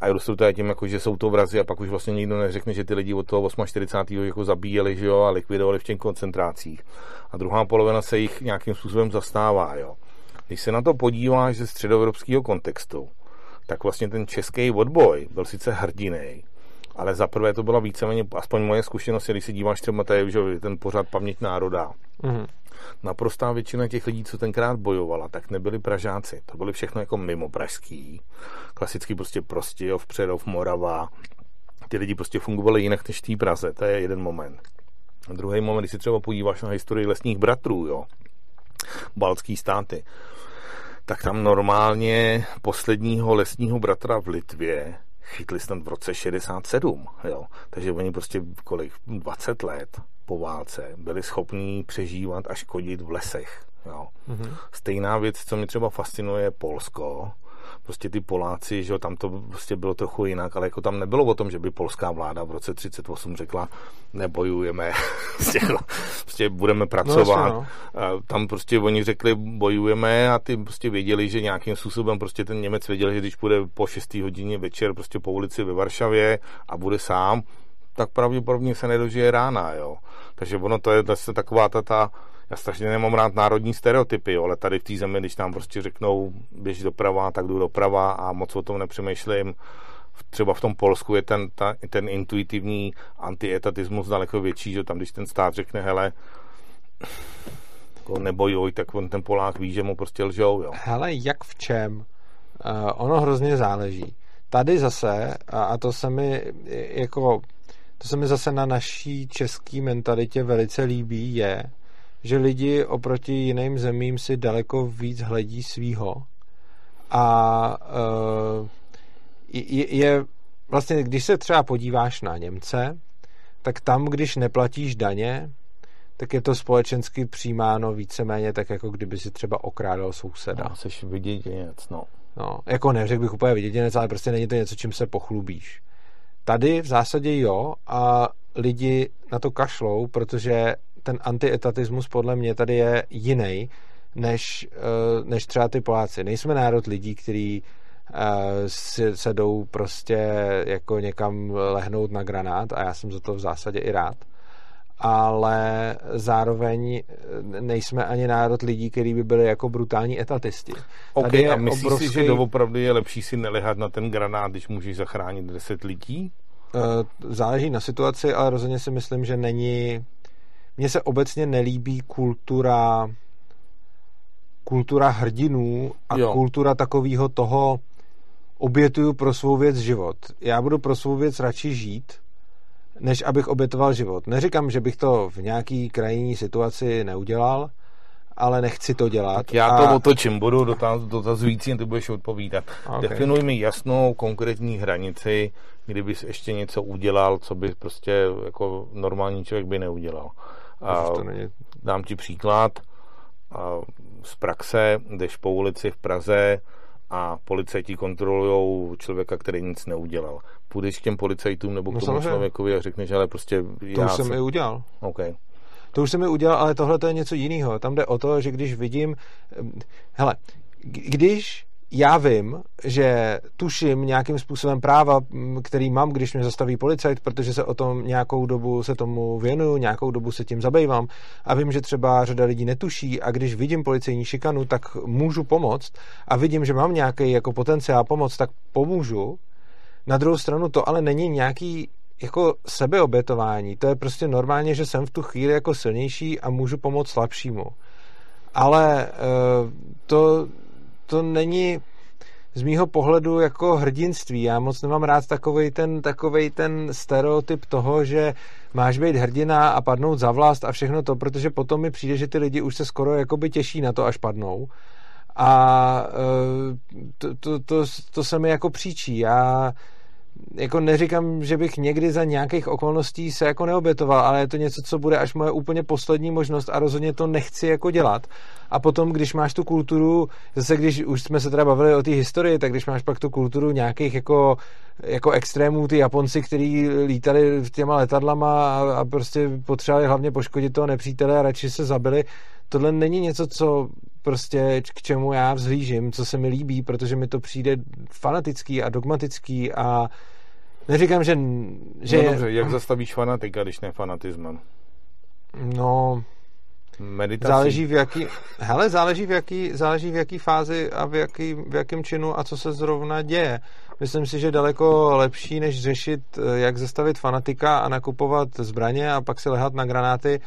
A ilustruju to je tím, jako, že jsou to vrazy a pak už vlastně nikdo neřekne, že ty lidi od toho 48. jako zabíjeli že jo, a likvidovali v těch koncentrácích. A druhá polovina se jich nějakým způsobem zastává. Jo. Když se na to podíváš ze středoevropského kontextu, tak vlastně ten český odboj byl sice hrdinej, ale za prvé to byla víceméně, aspoň moje zkušenost, když se díváš třeba tady, že ten pořád paměť národa, Mhm. naprostá většina těch lidí, co tenkrát bojovala, tak nebyli Pražáci. To byli všechno jako mimo pražský. Klasicky prostě Prostějov, Přerov, Morava. Ty lidi prostě fungovali jinak než v té Praze. To je jeden moment. A druhý moment, když si třeba podíváš na historii lesních bratrů, jo, baltský státy, tak tam normálně posledního lesního bratra v Litvě chytli snad v roce 67, jo. Takže oni prostě kolik, 20 let po válce byli schopní přežívat a škodit v lesech, jo. Mhm. Stejná věc, co mě třeba fascinuje, je Polsko. Prostě ty Poláci, že jo, tam to prostě bylo trochu jinak, ale jako tam nebylo o tom, že by polská vláda v roce 38 řekla, nebojujeme, (laughs) prostě, jako, prostě budeme pracovat. no. A tam prostě oni řekli, bojujeme a ty prostě věděli, že nějakým způsobem prostě ten Němec věděl, že když půjde po 6. hodině večer prostě po ulici ve Varšavě a bude sám, tak pravděpodobně se nedožije rána, jo. Takže ono to je zase taková ta, ta já strašně nemám rád národní stereotypy, jo, ale tady v té zemi, když nám prostě řeknou, běž doprava, tak jdu doprava a moc o tom nepřemýšlím. Třeba v tom Polsku je ten, ta, ten intuitivní antietatismus daleko větší, že tam, když ten stát řekne, hele, jako nebojuj, tak on ten Polák ví, že mu prostě lžou, jo. Hele, jak v čem? Uh, ono hrozně záleží. Tady zase, a, a to se mi jako, to se mi zase na naší české mentalitě velice líbí, je, že lidi oproti jiným zemím si daleko víc hledí svýho a uh, je, je vlastně, když se třeba podíváš na Němce, tak tam, když neplatíš daně, tak je to společensky přijímáno víceméně tak, jako kdyby si třeba okrádal souseda. No, seš viděděněc, no. No, jako neřekl bych úplně viděděnec, ale prostě není to něco, čím se pochlubíš. Tady v zásadě jo a lidi na to kašlou, protože ten antietatismus podle mě tady je jiný než, eh, než třeba ty Poláci. Nejsme národ lidí, který eh, si, se jdou prostě jako někam lehnout na granát a já jsem za to v zásadě i rád ale zároveň nejsme ani národ lidí, kteří by byli jako brutální etatisti. OK, Tady je a myslíš obrovský- si, že doopravdy je lepší si nelehat na ten granát, když můžeš zachránit 10 lidí? Eh, záleží na situaci, ale rozhodně si myslím, že není... Mně se obecně nelíbí kultura kultura hrdinů a Jo. kultura takového toho obětuju pro svou věc život. Já budu pro svou věc radši žít, než abych obětoval život. Neříkám, že bych to v nějaký krajní situaci neudělal, ale nechci to dělat. Tak já a... to otočím, budu dotaz, dotazující a ty budeš odpovídat. Ok. Definuj mi jasnou konkrétní hranici, kdybys ještě něco udělal, co by prostě jako normální člověk by neudělal. A To dám ti příklad a z praxe, jdeš po ulici v Praze a policajti kontrolují člověka, který nic neudělal. Půjdeš k těm policajtům nebo k No tomu samozřejmě. člověkovi a řekneš, ale prostě To já už jsem i udělal. OK. To už jsem mi udělal, ale tohle to je něco jiného. Tam jde o to, že když vidím... em, Hele, když já vím, že tuším nějakým způsobem práva, který mám, když mě zastaví policajt, protože se o tom nějakou dobu se tomu věnuju, nějakou dobu se tím zabývám a vím, že třeba řada lidí netuší a když vidím policejní šikanu, tak můžu pomoct a vidím, že mám nějaký jako potenciál pomoct, tak pomůžu. Na druhou stranu to ale není nějaký jako sebeobětování. To je prostě normálně, že jsem v tu chvíli jako silnější a můžu pomoct slabšímu. Ale uh, to to není z mýho pohledu jako hrdinství. Já moc nemám rád takovej ten, takovej ten stereotyp toho, že máš být hrdina a padnout za vlast a všechno to, protože potom mi přijde, že ty lidi už se skoro jakoby těší na to, až padnou. A eh, to, to, to, to se mi jako příčí. Já jako neříkám, že bych někdy za nějakých okolností se jako neobětoval, ale je to něco, co bude až moje úplně poslední možnost a rozhodně to nechci jako dělat. A potom, když máš tu kulturu, zase když už jsme se teda bavili o té historii, tak když máš pak tu kulturu nějakých jako, jako extrémů, ty Japonci, kteří lítali těma letadlama a, a prostě potřebovali hlavně poškodit toho nepřítele a radši se zabili, tohle není něco, co prostě k čemu já vzhlížím, co se mi líbí, protože mi to přijde fanatický a dogmatický a neříkám, že... že no dobře, jak zastavíš fanatika, když ne fanatismem? No, Meditací. Záleží v jaký, hele, záleží v jaký, záleží v jaký fázi a v, jaký, v jakém činu a co se zrovna děje. Myslím si, že daleko lepší, než řešit, jak zastavit fanatika a nakupovat zbraně a pak si lehat na granáty,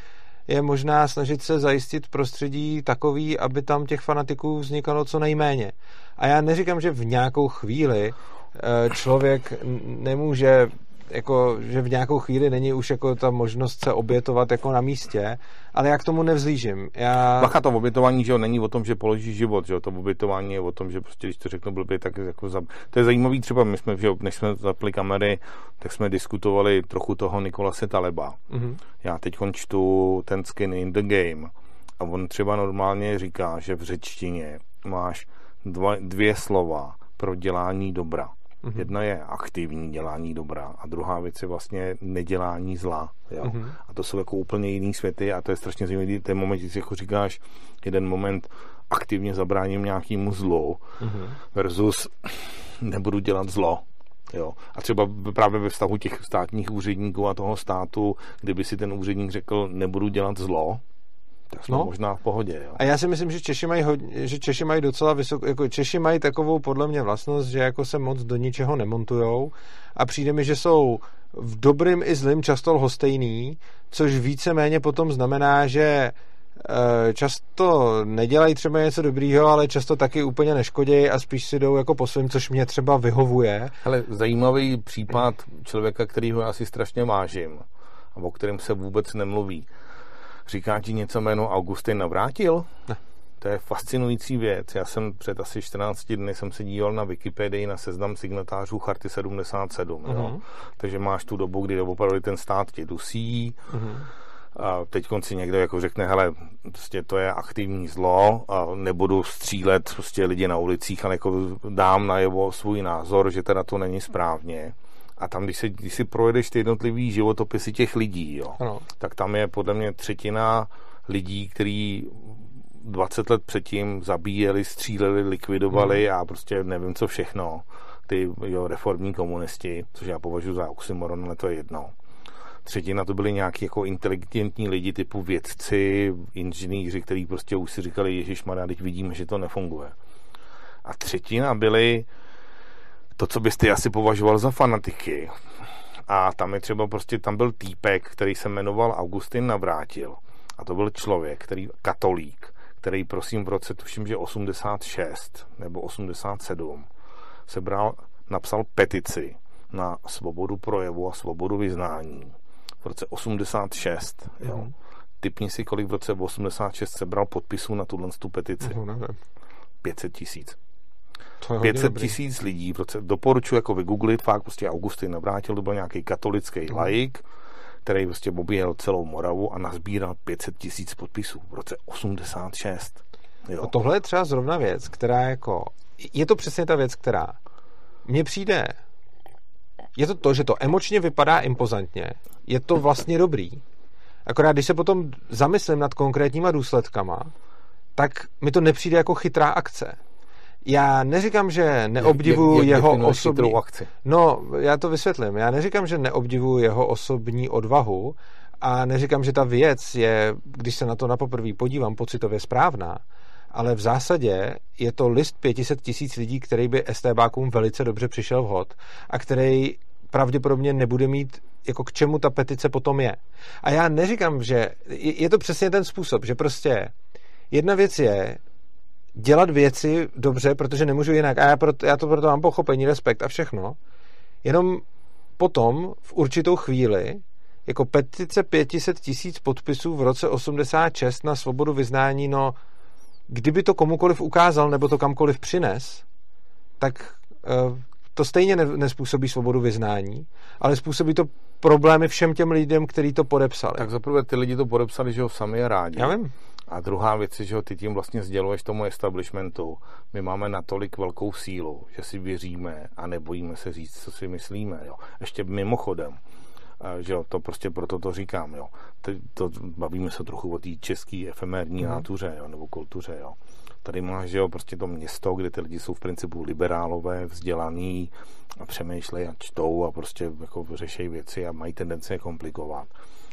je možná snažit se zajistit prostředí takový, aby tam těch fanatiků vznikalo co nejméně. A já neříkám, že v nějakou chvíli eh, člověk nemůže jako, že v nějakou chvíli není už jako ta možnost se obětovat jako na místě, ale já k tomu nevzlížím. Já... Bacha, to obětování, že jo, není o tom, že položíš život, že jo, to obětování je o tom, že prostě, když to řeknu blbě, tak jako za... to je zajímavý, třeba my jsme, že jo, než jsme zapli kamery, tak jsme diskutovali trochu toho Nikolase Taleba. Mm-hmm. Já teď čtu ten skin in the game a on třeba normálně říká, že v řečtině máš dva, dvě slova pro dělání dobra. Mm-hmm. Jedna je aktivní dělání dobra a druhá věc je vlastně nedělání zla. Jo? Mm-hmm. A to jsou jako úplně jiný světy a to je strašně zajímavý ten moment, když jako říkáš jeden moment aktivně zabráním nějakému zlu mm-hmm. versus nebudu dělat zlo. Jo. A třeba právě ve vztahu těch státních úředníků a toho státu, kdyby si ten úředník řekl, nebudu dělat zlo, tak jsme no. možná v pohodě. Jo. A já si myslím, že Češi mají, hodně, že Češi mají docela vysokou, jako Češi mají takovou podle mě vlastnost, že jako se moc do ničeho nemontujou a přijde mi, že jsou v dobrým i zlým často lhostejný, což víceméně potom znamená, že e, často nedělají třeba něco dobrýho, ale často taky úplně neškodějí a spíš si jdou jako po svým, což mě třeba vyhovuje. Ale zajímavý případ člověka, kterýho já si strašně vážím a o kterém se vůbec nemluví Říká ti něco jméno Augustin Navrátil? Ne. To je fascinující věc. Já jsem před asi 14 dny jsem se díval na Wikipedii na seznam signatářů Charty 77. Uh-huh. Jo? Mhm. Takže máš tu dobu, kdy opravdu ten stát tě dusí. Uh-huh. A teď si někdo jako řekne, hele, prostě to je aktivní zlo a nebudu střílet prostě lidi na ulicích, ale jako dám na jeho svůj názor, že teda to není správně. A tam, když, si, když si projedeš ty jednotlivý životopisy těch lidí, jo, ano. tak tam je podle mě třetina lidí, kteří 20 let předtím zabíjeli, stříleli, likvidovali hmm. a prostě nevím co všechno. Ty jo, reformní komunisti, což já považuji za oxymoron, ale to je jedno. Třetina to byli nějaký jako inteligentní lidi typu vědci, inženýři, kteří prostě už si říkali, Ježíš teď vidíme, že to nefunguje. A třetina byli to, co byste asi považoval za fanatiky. A tam je třeba prostě, tam byl týpek, který se jmenoval Augustin Navrátil. A to byl člověk, který, katolík, který prosím v roce, tuším, že 86 nebo 87, se bral, napsal petici na svobodu projevu a svobodu vyznání. V roce 86, jo. Mm. Typni si, kolik v roce 86 sebral podpisů na tuhle petici. Mm, 500 tisíc. 500 tisíc lidí, doporučuji jako vygooglit, fakt prostě Augustin Navrátil, to byl nějaký katolický mm. laik, který prostě objel celou Moravu a nazbíral 500 tisíc podpisů v roce 86. Jo. A tohle je třeba zrovna věc, která jako, je to přesně ta věc, která mně přijde, je to to, že to emočně vypadá impozantně, je to vlastně dobrý, akorát když se potom zamyslím nad konkrétníma důsledkama, tak mi to nepřijde jako chytrá akce. Já neříkám, že neobdivuju jeho osobní... akci. No, já to vysvětlím. Já neříkám, že neobdivuju jeho osobní odvahu a neříkám, že ta věc je, když se na to na poprvé podívám, pocitově správná, ale v zásadě je to list 500 tisíc lidí, který by STBákům velice dobře přišel vhod a který pravděpodobně nebude mít jako k čemu ta petice potom je. A já neříkám, že je to přesně ten způsob, že prostě jedna věc je dělat věci dobře, protože nemůžu jinak. A já, proto, já to proto mám pochopení, respekt a všechno. Jenom potom v určitou chvíli jako petice 500 tisíc podpisů v roce 86 na svobodu vyznání, no kdyby to komukoliv ukázal nebo to kamkoliv přines, tak uh, to stejně ne, nespůsobí svobodu vyznání, ale způsobí to problémy všem těm lidem, kteří to podepsali. Tak zaprvé ty lidi to podepsali, že ho sami je rádi. Já vím. A druhá věc je, že ty tím vlastně sděluješ tomu establishmentu. My máme natolik velkou sílu, že si věříme a nebojíme se říct, co si myslíme. Jo. Ještě mimochodem, že jo, to prostě proto to říkám, jo. Teď to, bavíme se trochu o té české efemérní mm. nátuře, jo, nebo kultuře, jo. Tady máš, že jo, prostě to město, kde ty lidi jsou v principu liberálové, vzdělaný a přemýšlejí a čtou a prostě jako řešejí věci a mají tendenci je komplikovat.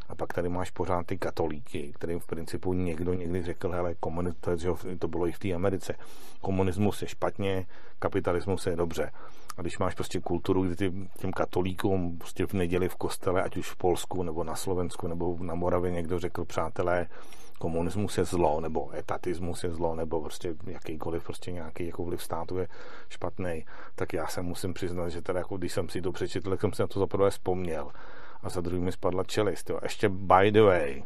A pak tady máš pořád ty katolíky, kterým v principu někdo někdy řekl, hele, komunismus, to bylo i v té Americe, komunismus je špatně, kapitalismus je dobře. A když máš prostě kulturu, kdy ty, těm katolíkům prostě v neděli v kostele, ať už v Polsku, nebo na Slovensku, nebo na Moravě někdo řekl, přátelé, komunismus je zlo, nebo etatismus je zlo, nebo prostě jakýkoliv prostě nějaký jako vliv státu je špatný, tak já se musím přiznat, že teda jako když jsem si to přečetl, tak jsem si na to zaprvé vzpomněl a za druhým mi spadla čelist. Jo. Ještě by the way,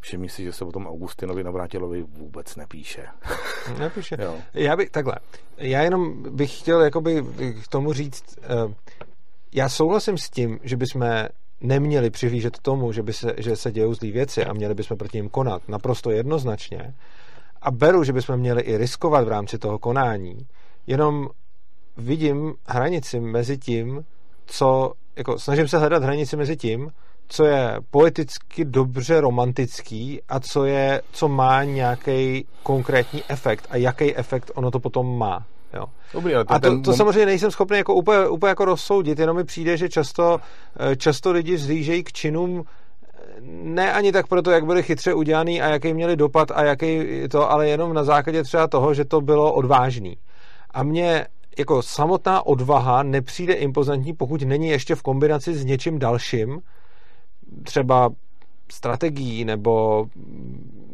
všimni si, že se o tom Augustinovi Navrátilovi vůbec nepíše. (laughs) Nepíše. jo. Já bych, takhle, já jenom bych chtěl jakoby k tomu říct, uh, já souhlasím s tím, že bychom neměli přihlížet tomu, že, by se, že se dějou zlý věci a měli bychom proti ním konat naprosto jednoznačně. A beru, že bychom měli i riskovat v rámci toho konání. Jenom vidím hranici mezi tím, co, jako snažím se hledat hranici mezi tím, co je poeticky dobře romantický a co je, co má nějaký konkrétní efekt a jaký efekt ono to potom má. Jo. Dobrý, ale a to, ten... to samozřejmě nejsem schopný jako úplně, úplně jako rozsoudit, jenom mi přijde, že často, eh, často lidi vzlížejí k činům eh, ne ani tak proto, jak byly chytře udělaný a jaký měli dopad a jaký to, ale jenom na základě třeba toho, že to bylo odvážný. A mě jako samotná odvaha nepřijde impozantní, pokud není ještě v kombinaci s něčím dalším, třeba strategií nebo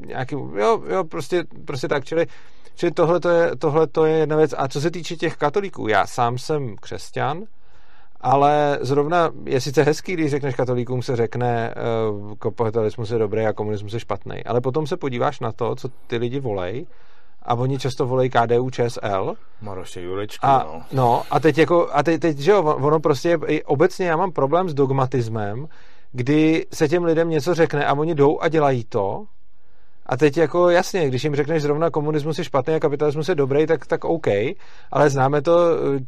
nějakým, jo, jo prostě, prostě tak, čili Čili tohle to je, tohle to je jedna věc. A co se týče těch katolíků, já sám jsem křesťan, ale zrovna je sice hezký, když řekneš katolíkům, se řekne, uh, kapitalismus je dobrý a komunismus je špatný. Ale potom se podíváš na to, co ty lidi volej, a oni často volejí KDU, ČSL. Maroše Jurečky, a, no. no. a teď jako, a teď, teď, že jo, ono prostě, je, obecně já mám problém s dogmatismem, kdy se těm lidem něco řekne a oni jdou a dělají to, a teď jako jasně, když jim řekneš zrovna komunismus je špatný a kapitalismus je dobrý, tak, tak OK, ale známe to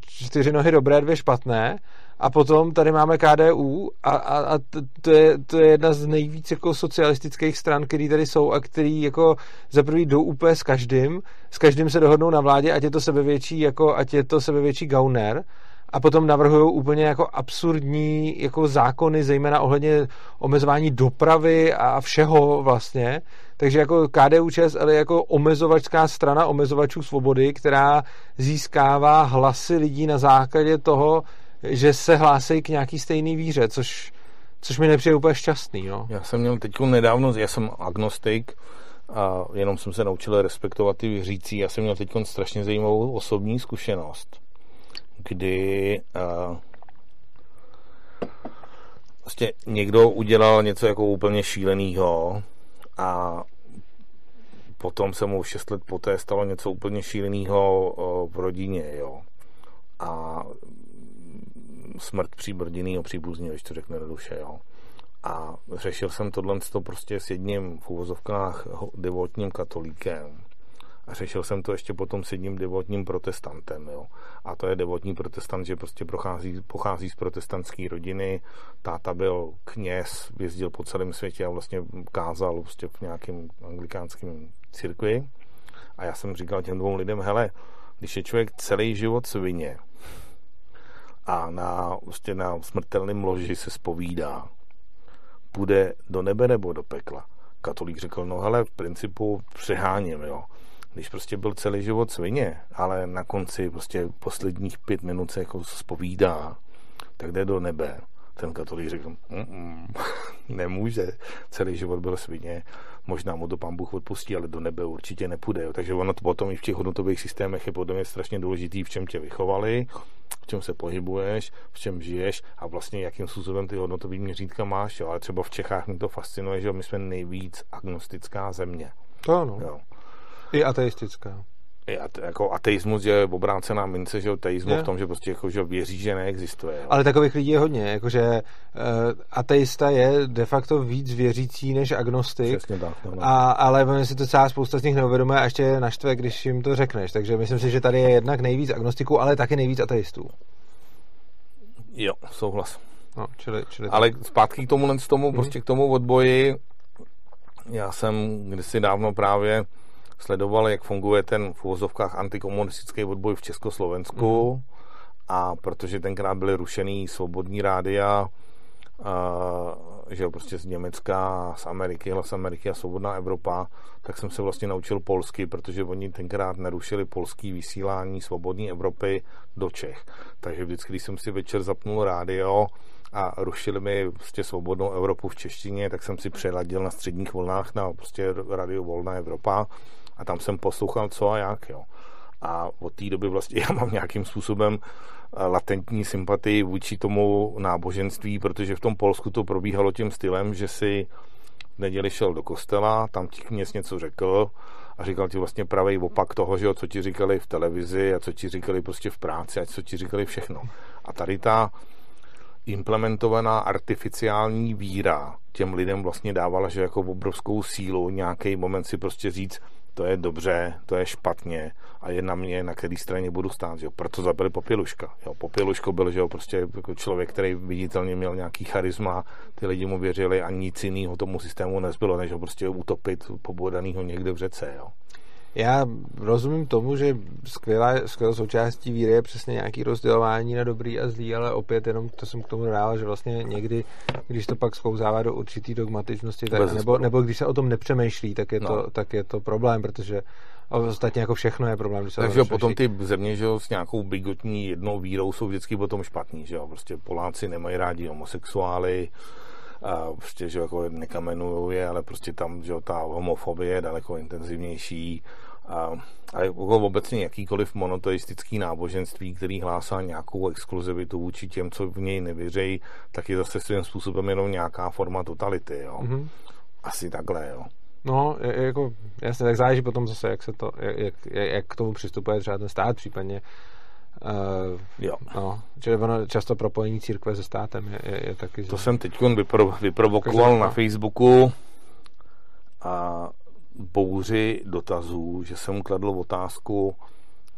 čtyři nohy dobré, dvě špatné a potom tady máme KDU a, a, a to, je, to je jedna z nejvíc jako socialistických stran, které tady jsou a který jako za prvý jdou úplně s každým, s každým se dohodnou na vládě, ať je to sebevětší, jako, ať je to sebevětší gauner a potom navrhují úplně jako absurdní jako zákony, zejména ohledně omezování dopravy a všeho vlastně. Takže jako KDU ČSL je jako omezovačská strana omezovačů svobody, která získává hlasy lidí na základě toho, že se hlásí k nějaký stejný víře, což, což mi nepřijde úplně šťastný. No. Já jsem měl teď nedávno, já jsem agnostik, a jenom jsem se naučil respektovat ty věřící. Já jsem měl teď strašně zajímavou osobní zkušenost kdy uh, vlastně někdo udělal něco jako úplně šíleného a potom se mu 6 let poté stalo něco úplně šíleného uh, v rodině, jo. A smrt příbrděného příbuzního, když to řekne do duše, jo. A řešil jsem tohle prostě s jedním v uvozovkách devotním katolíkem a řešil jsem to ještě potom s jedním devotním protestantem. Jo. A to je devotní protestant, že prostě prochází, pochází z protestantské rodiny. Táta byl kněz, jezdil po celém světě a vlastně kázal prostě v nějakém anglikánském církvi. A já jsem říkal těm dvou lidem, hele, Když je člověk celý život svině a na, vlastně na smrtelném loži se spovídá, půjde do nebe nebo do pekla. Katolík řekl, no hele, v principu přeháním, jo. Když prostě byl celý život svině, ale na konci prostě posledních pět minut se jako spovídá, tak jde do nebe ten katolík řekl, mm (laughs) nemůže, celý život byl svině, možná mu to pán Bůh odpustí, ale do nebe určitě nepůjde. Jo. Takže ono to potom i v těch hodnotových systémech je podle mě strašně důležitý, v čem tě vychovali, v čem se pohybuješ, v čem žiješ a vlastně jakým způsobem ty hodnotové měřítka máš. Jo. Ale třeba v Čechách mě to fascinuje, že my jsme nejvíc agnostická země. To ano. Jo. I ateistická jako ateismus je obrácená mince, že teismus v tom, že prostě jako, že věří, že neexistuje. Jo. Ale takových lidí je hodně, jakože uh, ateista je de facto víc věřící než agnostik. Přesně tak. No, no. A, ale oni si to celá spousta z nich neuvědomuje a ještě naštve, když jim to řekneš. Takže myslím si, že tady je jednak nejvíc agnostiků, ale taky nejvíc ateistů. Jo, souhlas. No, čili, čili ale zpátky k tomu, k tomu, mm-hmm. prostě k tomu odboji. Já jsem kdysi dávno právě sledoval, jak funguje ten v uvozovkách antikomunistický odboj v Československu mm. a protože tenkrát byly rušený svobodní rádia, a, že jo, prostě z Německa, z Ameriky, hlas Ameriky a Svobodná Evropa, tak jsem se vlastně naučil polsky, protože oni tenkrát nerušili polský vysílání Svobodní Evropy do Čech. Takže vždycky, když jsem si večer zapnul rádio, a rušili mi prostě svobodnou Evropu v češtině, tak jsem si přeladil na středních vlnách na prostě Radio Volná Evropa a tam jsem poslouchal co a jak, jo. A od té doby vlastně já mám nějakým způsobem eh, latentní sympatii vůči tomu náboženství, protože v tom Polsku to probíhalo tím stylem, že si v neděli šel do kostela, tam ti kněz něco řekl a říkal ti vlastně pravý opak toho, že jo, co ti říkali v televizi a co ti říkali prostě v práci a co ti říkali všechno. A tady ta implementovaná artificiální víra těm lidem vlastně dávala, že jako obrovskou sílu nějaký moment si prostě říct, to je dobře, to je špatně a je na mě, na který straně budu stát. Jo. Proto zabili Popěluška. Jo. Popěluško byl že jo, prostě jako člověk, který viditelně měl nějaký charisma, ty lidi mu věřili a nic jiného tomu systému nezbylo, než ho prostě utopit pobodanýho někde v řece. Jo. Já rozumím tomu, že skvělá, skvělá součástí víry je přesně nějaký rozdělování na dobrý a zlý, ale opět jenom to jsem k tomu dával, že vlastně někdy, když to pak sklouzává do určitý dogmatičnosti, tak, nebo, nebo když se o tom nepřemýšlí, tak je, no. to, tak je to problém, protože ostatně jako všechno je problém. Když se Takže potom ty země, že jo, s nějakou bigotní jednou vírou jsou vždycky potom špatný, že jo, prostě Poláci nemají rádi homosexuály, a prostě, že jako nekamenují je, ale prostě tam, že ta homofobie je daleko intenzivnější a, a jako obecně jakýkoliv monoteistický náboženství, který hlásá nějakou exkluzivitu vůči těm, co v něj nevěřejí, tak je zase svým způsobem jenom nějaká forma totality, jo. Mm-hmm. Asi takhle, jo. No, jako, jasně, tak záleží potom zase, jak se to, jak, jak, jak k tomu přistupuje třeba ten stát, případně Uh, jo. No, čili ono často propojení církve se státem je, je, je taky... To jsem teď vypro, vyprovokoval na Facebooku a bouři dotazů, že jsem kladl otázku,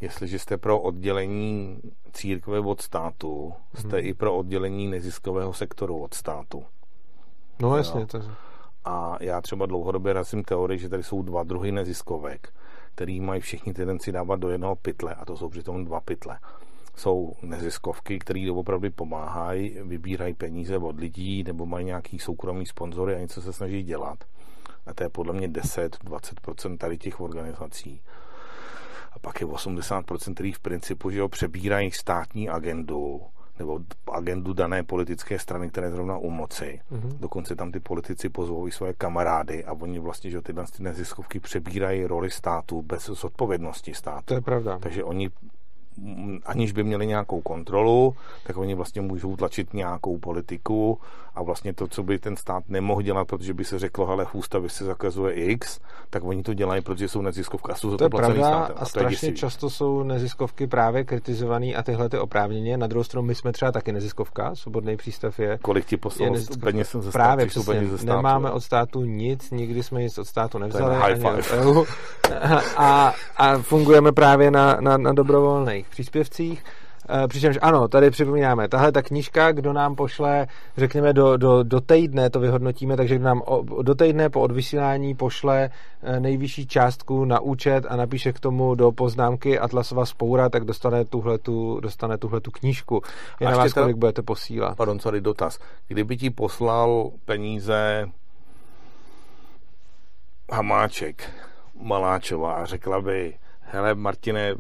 jestliže jste pro oddělení církve od státu, jste hmm. i pro oddělení neziskového sektoru od státu. No jasně. To... A já třeba dlouhodobě razím teorii, že tady jsou dva druhy neziskovek který mají všichni tendenci dávat do jednoho pytle a to jsou přitom dva pytle. Jsou neziskovky, které opravdu pomáhají, vybírají peníze od lidí nebo mají nějaký soukromý sponzory a něco se snaží dělat. A to je podle mě 10-20% tady těch organizací. A pak je 80%, který v principu že jo, přebírají státní agendu, nebo agendu dané politické strany, které je zrovna u moci. Mm-hmm. Dokonce tam ty politici pozvou své kamarády a oni vlastně, že tyhle ty neziskovky přebírají roli státu bez zodpovědnosti státu. To je pravda. Takže oni aniž by měli nějakou kontrolu, tak oni vlastně můžou tlačit nějakou politiku a vlastně to, co by ten stát nemohl dělat, protože by se řeklo, hele, v ústavě se zakazuje X, tak oni to dělají, protože jsou neziskovka a jsou za to, to pravda státem. A, a strašně často jsou neziskovky právě kritizované a tyhle ty oprávněně. Na druhou stranu my jsme třeba taky neziskovka, svobodný přístav je. Kolik ti poslal peněz ze státu? Právě přesně, ze státu, nemáme od státu nic, nikdy jsme nic od státu nevzali. High five. (laughs) A, a fungujeme právě na, na, na dobrovolných příspěvcích Eh, přičemž ano, tady připomínáme, tahle ta knížka, kdo nám pošle, řekněme, do, do, do týdne to vyhodnotíme, takže kdo nám o, do týdne po odvysílání pošle eh, nejvyšší částku na účet a napíše k tomu do poznámky Atlasova spoura, tak dostane tuhletu, dostane tuhletu knížku. Je a na vás, to, kolik budete posílat. Pardon, sorry, dotaz. Kdyby ti poslal peníze Hamáček, Maláčová a řekla by, hele Martine,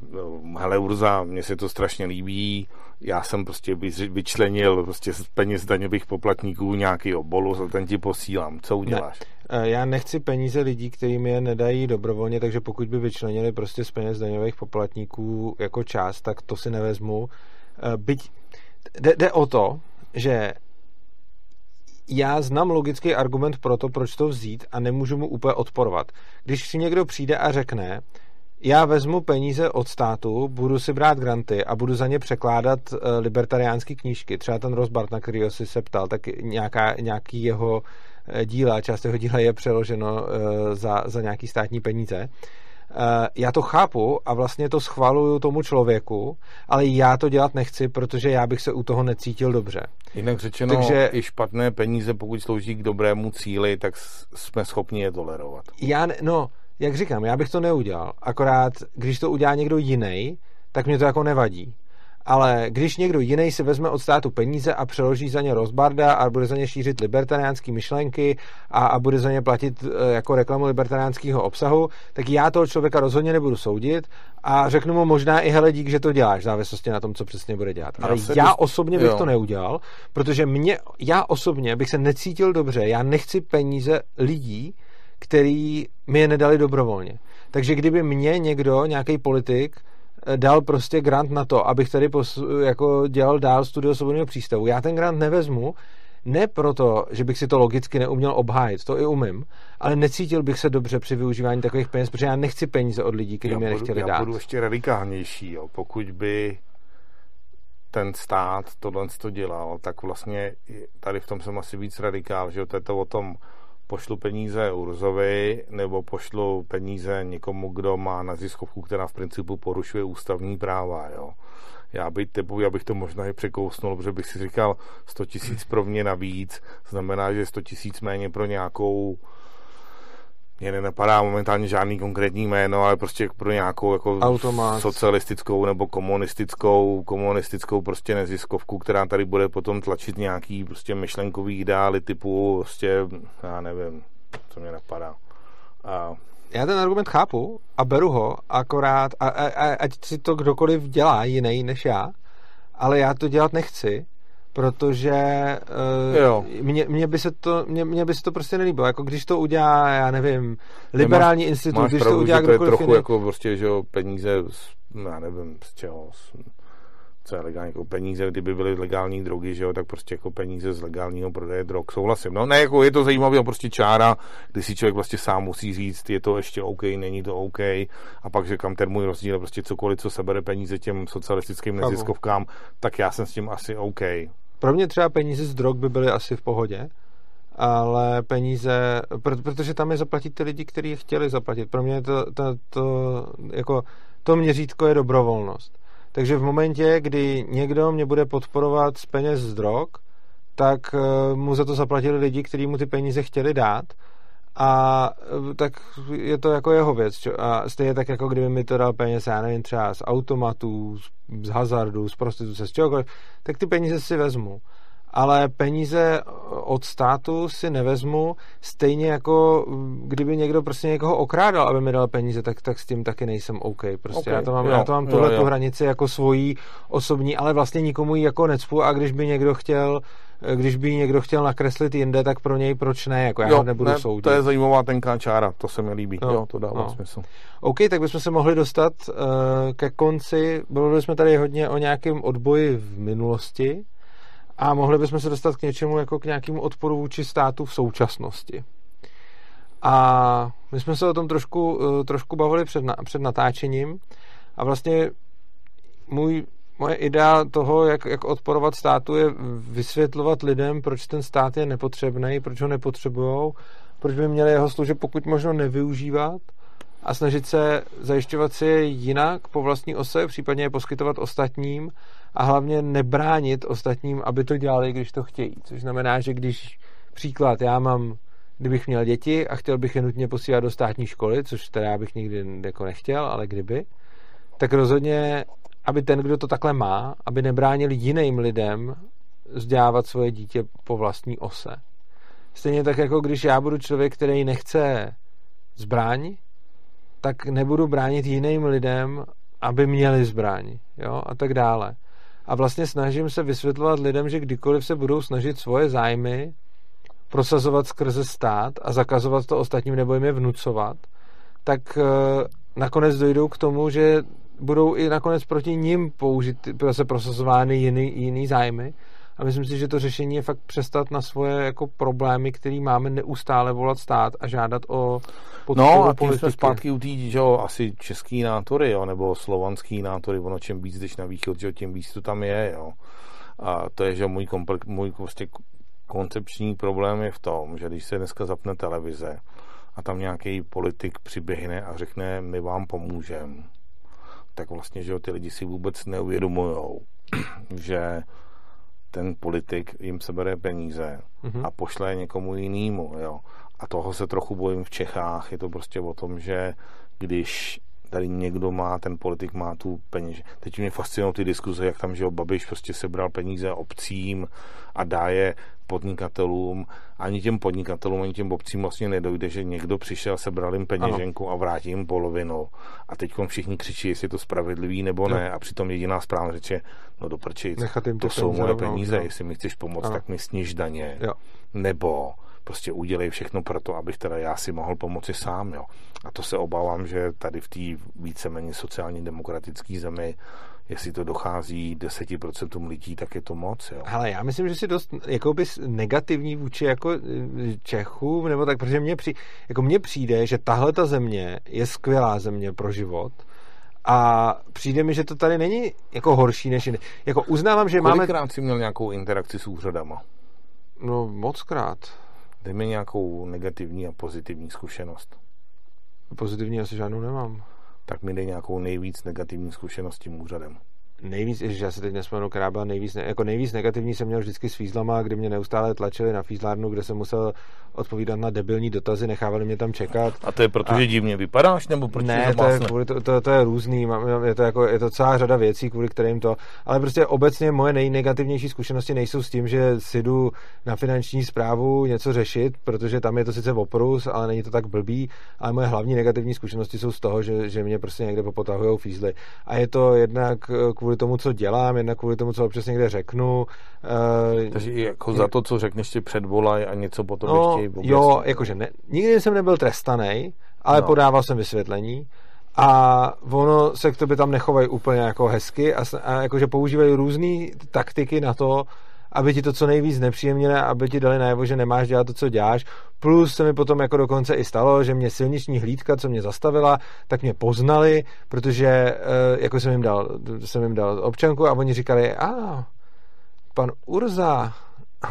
hele Urza, mně se to strašně líbí, já jsem prostě vyčlenil prostě z peněz daňových poplatníků nějaký bolus a ten ti posílám. Co uděláš? Ne. Já nechci peníze lidí, kterým je nedají dobrovolně, takže pokud by vyčlenili prostě z peněz daňových poplatníků jako část, tak to si nevezmu. E, byť jde, jde o to, že já znám logický argument pro to, proč to vzít a nemůžu mu úplně odporovat. Když si někdo přijde a řekne, já vezmu peníze od státu, budu si brát granty a budu za ně překládat uh, libertariánské knížky. Třeba ten Rosbart, na který si se ptal, tak nějaká, nějaký jeho eh, díla, část jeho díla je přeloženo uh, za, za nějaký státní peníze. Já to chápu a vlastně to schvaluju tomu člověku, ale já to dělat nechci, protože já bych se u toho necítil dobře. Jinak řečeno, Takže, i špatné peníze, pokud slouží k dobrému cíli, tak jsme schopni je tolerovat. Já, ne, no, jak říkám, já bych to neudělal. Akorát, když to udělá někdo jiný, tak mě to jako nevadí. Ale když někdo jiný si vezme od státu peníze a přeloží za ně rozbarda a bude za ně šířit libertariánské myšlenky a, a bude za ně platit e, jako reklamu libertariánského obsahu, tak já toho člověka rozhodně nebudu soudit a řeknu mu možná i hele dík, že to děláš, v závislosti na tom, co přesně bude dělat. Ale já, já osobně bych jo. to neudělal, protože mě, já osobně bych se necítil dobře, já nechci peníze lidí, který mi je nedali dobrovolně. Takže kdyby mě někdo, nějaký politik, eh, dal prostě grant na to, abych tady jako dělal dál studio svobodného přístavu. Já ten grant nevezmu, ne proto, že bych si to logicky neuměl obhájit, to i umím, ale necítil bych se dobře při využívání takových peněz, protože já nechci peníze od lidí, kteří mě nechtěli já dát. Já budu ještě radikálnější, jo. pokud by ten stát tohle to dělal, tak vlastně tady v tom jsem asi víc radikál, že to je to o tom pošlu peníze Urzovi nebo pošlu peníze někomu, kdo má naziskovku, která v principu porušuje ústavní práva. Jo. Já bych, typu, já bych to možná i překousnul, protože bych si říkal 100 tisíc pro mě navíc, znamená, že 100 tisíc méně pro nějakou mě nenapadá momentálně žádný konkrétní jméno, ale prostě pro nějakou jako Automat. socialistickou nebo komunistickou, komunistickou prostě neziskovku, která tady bude potom tlačit nějaký prostě myšlenkový ideály typu prostě, já nevím, co mě napadá. A... Já ten argument chápu a beru ho, akorát, a, a, a, ať si to kdokoliv dělá jiný než já, ale já to dělat nechci, protože uh, jo. Mě, mě, by se to, mě, mě by se to prostě nelíbilo. Jako když to udělá, já nevím, liberální máš, institut, máš když pravdu, to udělá že to je trochu jiný. jako prostě, že jo, peníze, z, já nevím, z čeho, z, co je legální, jako peníze, kdyby byly legální drogy, že jo, tak prostě jako peníze z legálního prodeje drog, souhlasím. No ne, jako je to zajímavé, prostě čára, kdy si člověk vlastně sám musí říct, je to ještě OK, není to OK, a pak že kam ten můj rozdíl, prostě cokoliv, co sebere peníze těm socialistickým neziskovkám, tak já jsem s tím asi OK. Pro mě třeba peníze z drog by byly asi v pohodě, ale peníze, protože tam je zaplatit ty lidi, kteří je chtěli zaplatit. Pro mě to, to, to, jako, to měřítko je dobrovolnost. Takže v momentě, kdy někdo mě bude podporovat z peněz z drog, tak eh, mu za to zaplatili lidi, kteří mu ty peníze chtěli dát a eh, tak je to jako jeho věc. Čo? A stejně tak, jako kdyby mi to dal peněz, já nevím, třeba z automatů, z, z hazardu, z prostituce, z čehokoliv, tak ty peníze si vezmu. Ale peníze od státu si nevezmu, stejně jako kdyby někdo prostě někoho okrádal, aby mi dal peníze, tak, tak s tím taky nejsem OK. Prostě okay. já to mám, jo, já to mám tuhle tu hranici jako svojí osobní, ale vlastně nikomu ji jako necpu a když by někdo chtěl když by někdo chtěl nakreslit jinde, tak pro něj proč ne, jako já jo, ho nebudu ne, soudit. To je zajímavá tenká čára, to se mi líbí, no, jo, to dává no. smysl. OK, tak bychom se mohli dostat uh, ke konci, mluvili jsme tady hodně o nějakém odboji v minulosti a mohli bychom se dostat k něčemu jako k nějakému odporu vůči státu v současnosti. A my jsme se o tom trošku, uh, trošku bavili před, na, před natáčením a vlastně můj moje idea toho, jak, jak odporovat státu, je vysvětlovat lidem, proč ten stát je nepotřebný, proč ho nepotřebují, proč by měli jeho služeb pokud možno nevyužívat a snažit se zajišťovat si je jinak po vlastní ose, případně je poskytovat ostatním a hlavně nebránit ostatním, aby to dělali, když to chtějí. Což znamená, že když příklad, já mám, kdybych měl děti a chtěl bych je nutně posílat do státní školy, což teda já bych nikdy jako nechtěl, ale kdyby, tak rozhodně, aby ten, kdo to takhle má, aby nebránil jiným lidem vzdělávat svoje dítě po vlastní ose. Stejně tak, jako když já budu člověk, který nechce zbraň, tak nebudu bránit jiným lidem, aby měli zbraň, jo, a tak dále. A vlastně snažím se vysvětlovat lidem, že kdykoliv se budou snažit svoje zájmy prosazovat skrze stát a zakazovat to ostatním nebo jim je vnucovat, tak uh, nakonec dojdou k tomu, že budou i nakonec proti ním použít, se prosazovány jiný, jiný zájmy a myslím si, že to řešení je fakt přestat na svoje jako problémy, které máme neustále volat stát a žádat o podporu No a tím jsme zpátky u že jo, asi český nátory, jo, nebo slovanský nátory, ono čím víc jdeš na východ, že jo, tím víc to tam je, jo. A to je, že můj, komple- můj prostě koncepční problém je v tom, že když se dneska zapne televize a tam nějaký politik přiběhne a řekne, my vám pomůžeme, tak vlastně, že jo, ty lidi si vůbec neuvědomujou, (clears throat) že ten politik jim sebere peníze mm-hmm. a pošle někomu jinému, jo. A toho se trochu bojím v Čechách. Je to prostě o tom, že když tady někdo má, ten politik má tu peníze. Teď mě fascinují ty diskuze, jak tam, že Babiš prostě sebral peníze obcím a dá je podnikatelům. Ani těm podnikatelům, ani těm obcím vlastně nedojde, že někdo přišel, sebral jim peněženku ano. a vrátí jim polovinu. A teď všichni křičí, jestli je to spravedlivý nebo ne. A přitom jediná správná řeč je, no do to jsou moje peníze, jestli mi chceš pomoct, ano. tak mi sniž daně. Jo. Nebo prostě udělej všechno pro to, abych teda já si mohl pomoci sám. Jo. A to se obávám, že tady v té víceméně sociálně demokratické zemi jestli to dochází 10% lidí, tak je to moc. Jo. Ale já myslím, že si dost jakoby negativní vůči jako e, Čechům, nebo tak, protože mně, při, jako mně přijde, že tahle ta země je skvělá země pro život, a přijde mi, že to tady není jako horší než jiné. Jako uznávám, že Kolikrát máme... Kolikrát jsi měl nějakou interakci s úřadama? No, moc krát. Dej mi nějakou negativní a pozitivní zkušenost. Pozitivní asi žádnou nemám. Tak mi dej nějakou nejvíc negativní zkušenost s tím úřadem nejvíc, že já se teď nespomenu, která byla nejvíc, jako nejvíc negativní jsem měl vždycky s fízlama, kdy mě neustále tlačili na fízlárnu, kde jsem musel odpovídat na debilní dotazy, nechávali mě tam čekat. A to je proto, a... že divně vypadáš, nebo proč Ne, to je, kvůli to, to, to, je různý, je to, jako, je to celá řada věcí, kvůli kterým to, ale prostě obecně moje nejnegativnější zkušenosti nejsou s tím, že si jdu na finanční zprávu něco řešit, protože tam je to sice oprus, ale není to tak blbý, ale moje hlavní negativní zkušenosti jsou z toho, že, že mě prostě někde popotahují fízly. A je to jednak kvůli kvůli tomu, co dělám, jednak kvůli tomu, co občas někde řeknu. Uh, Takže jako je, za to, co řekneš, ti předvolaj a něco potom no, chtějí vůbec. Jo, jakože ne, nikdy jsem nebyl trestaný, ale no. podával jsem vysvětlení a ono se k tobě tam nechovají úplně jako hezky a, a jakože používají různé taktiky na to, aby ti to co nejvíc nepříjemnili, aby ti dali najevo, že nemáš dělat to, co děláš. Plus se mi potom jako dokonce i stalo, že mě silniční hlídka, co mě zastavila, tak mě poznali, protože eh, jako jsem jim dal, jsem jim dal občanku a oni říkali, a pan Urza,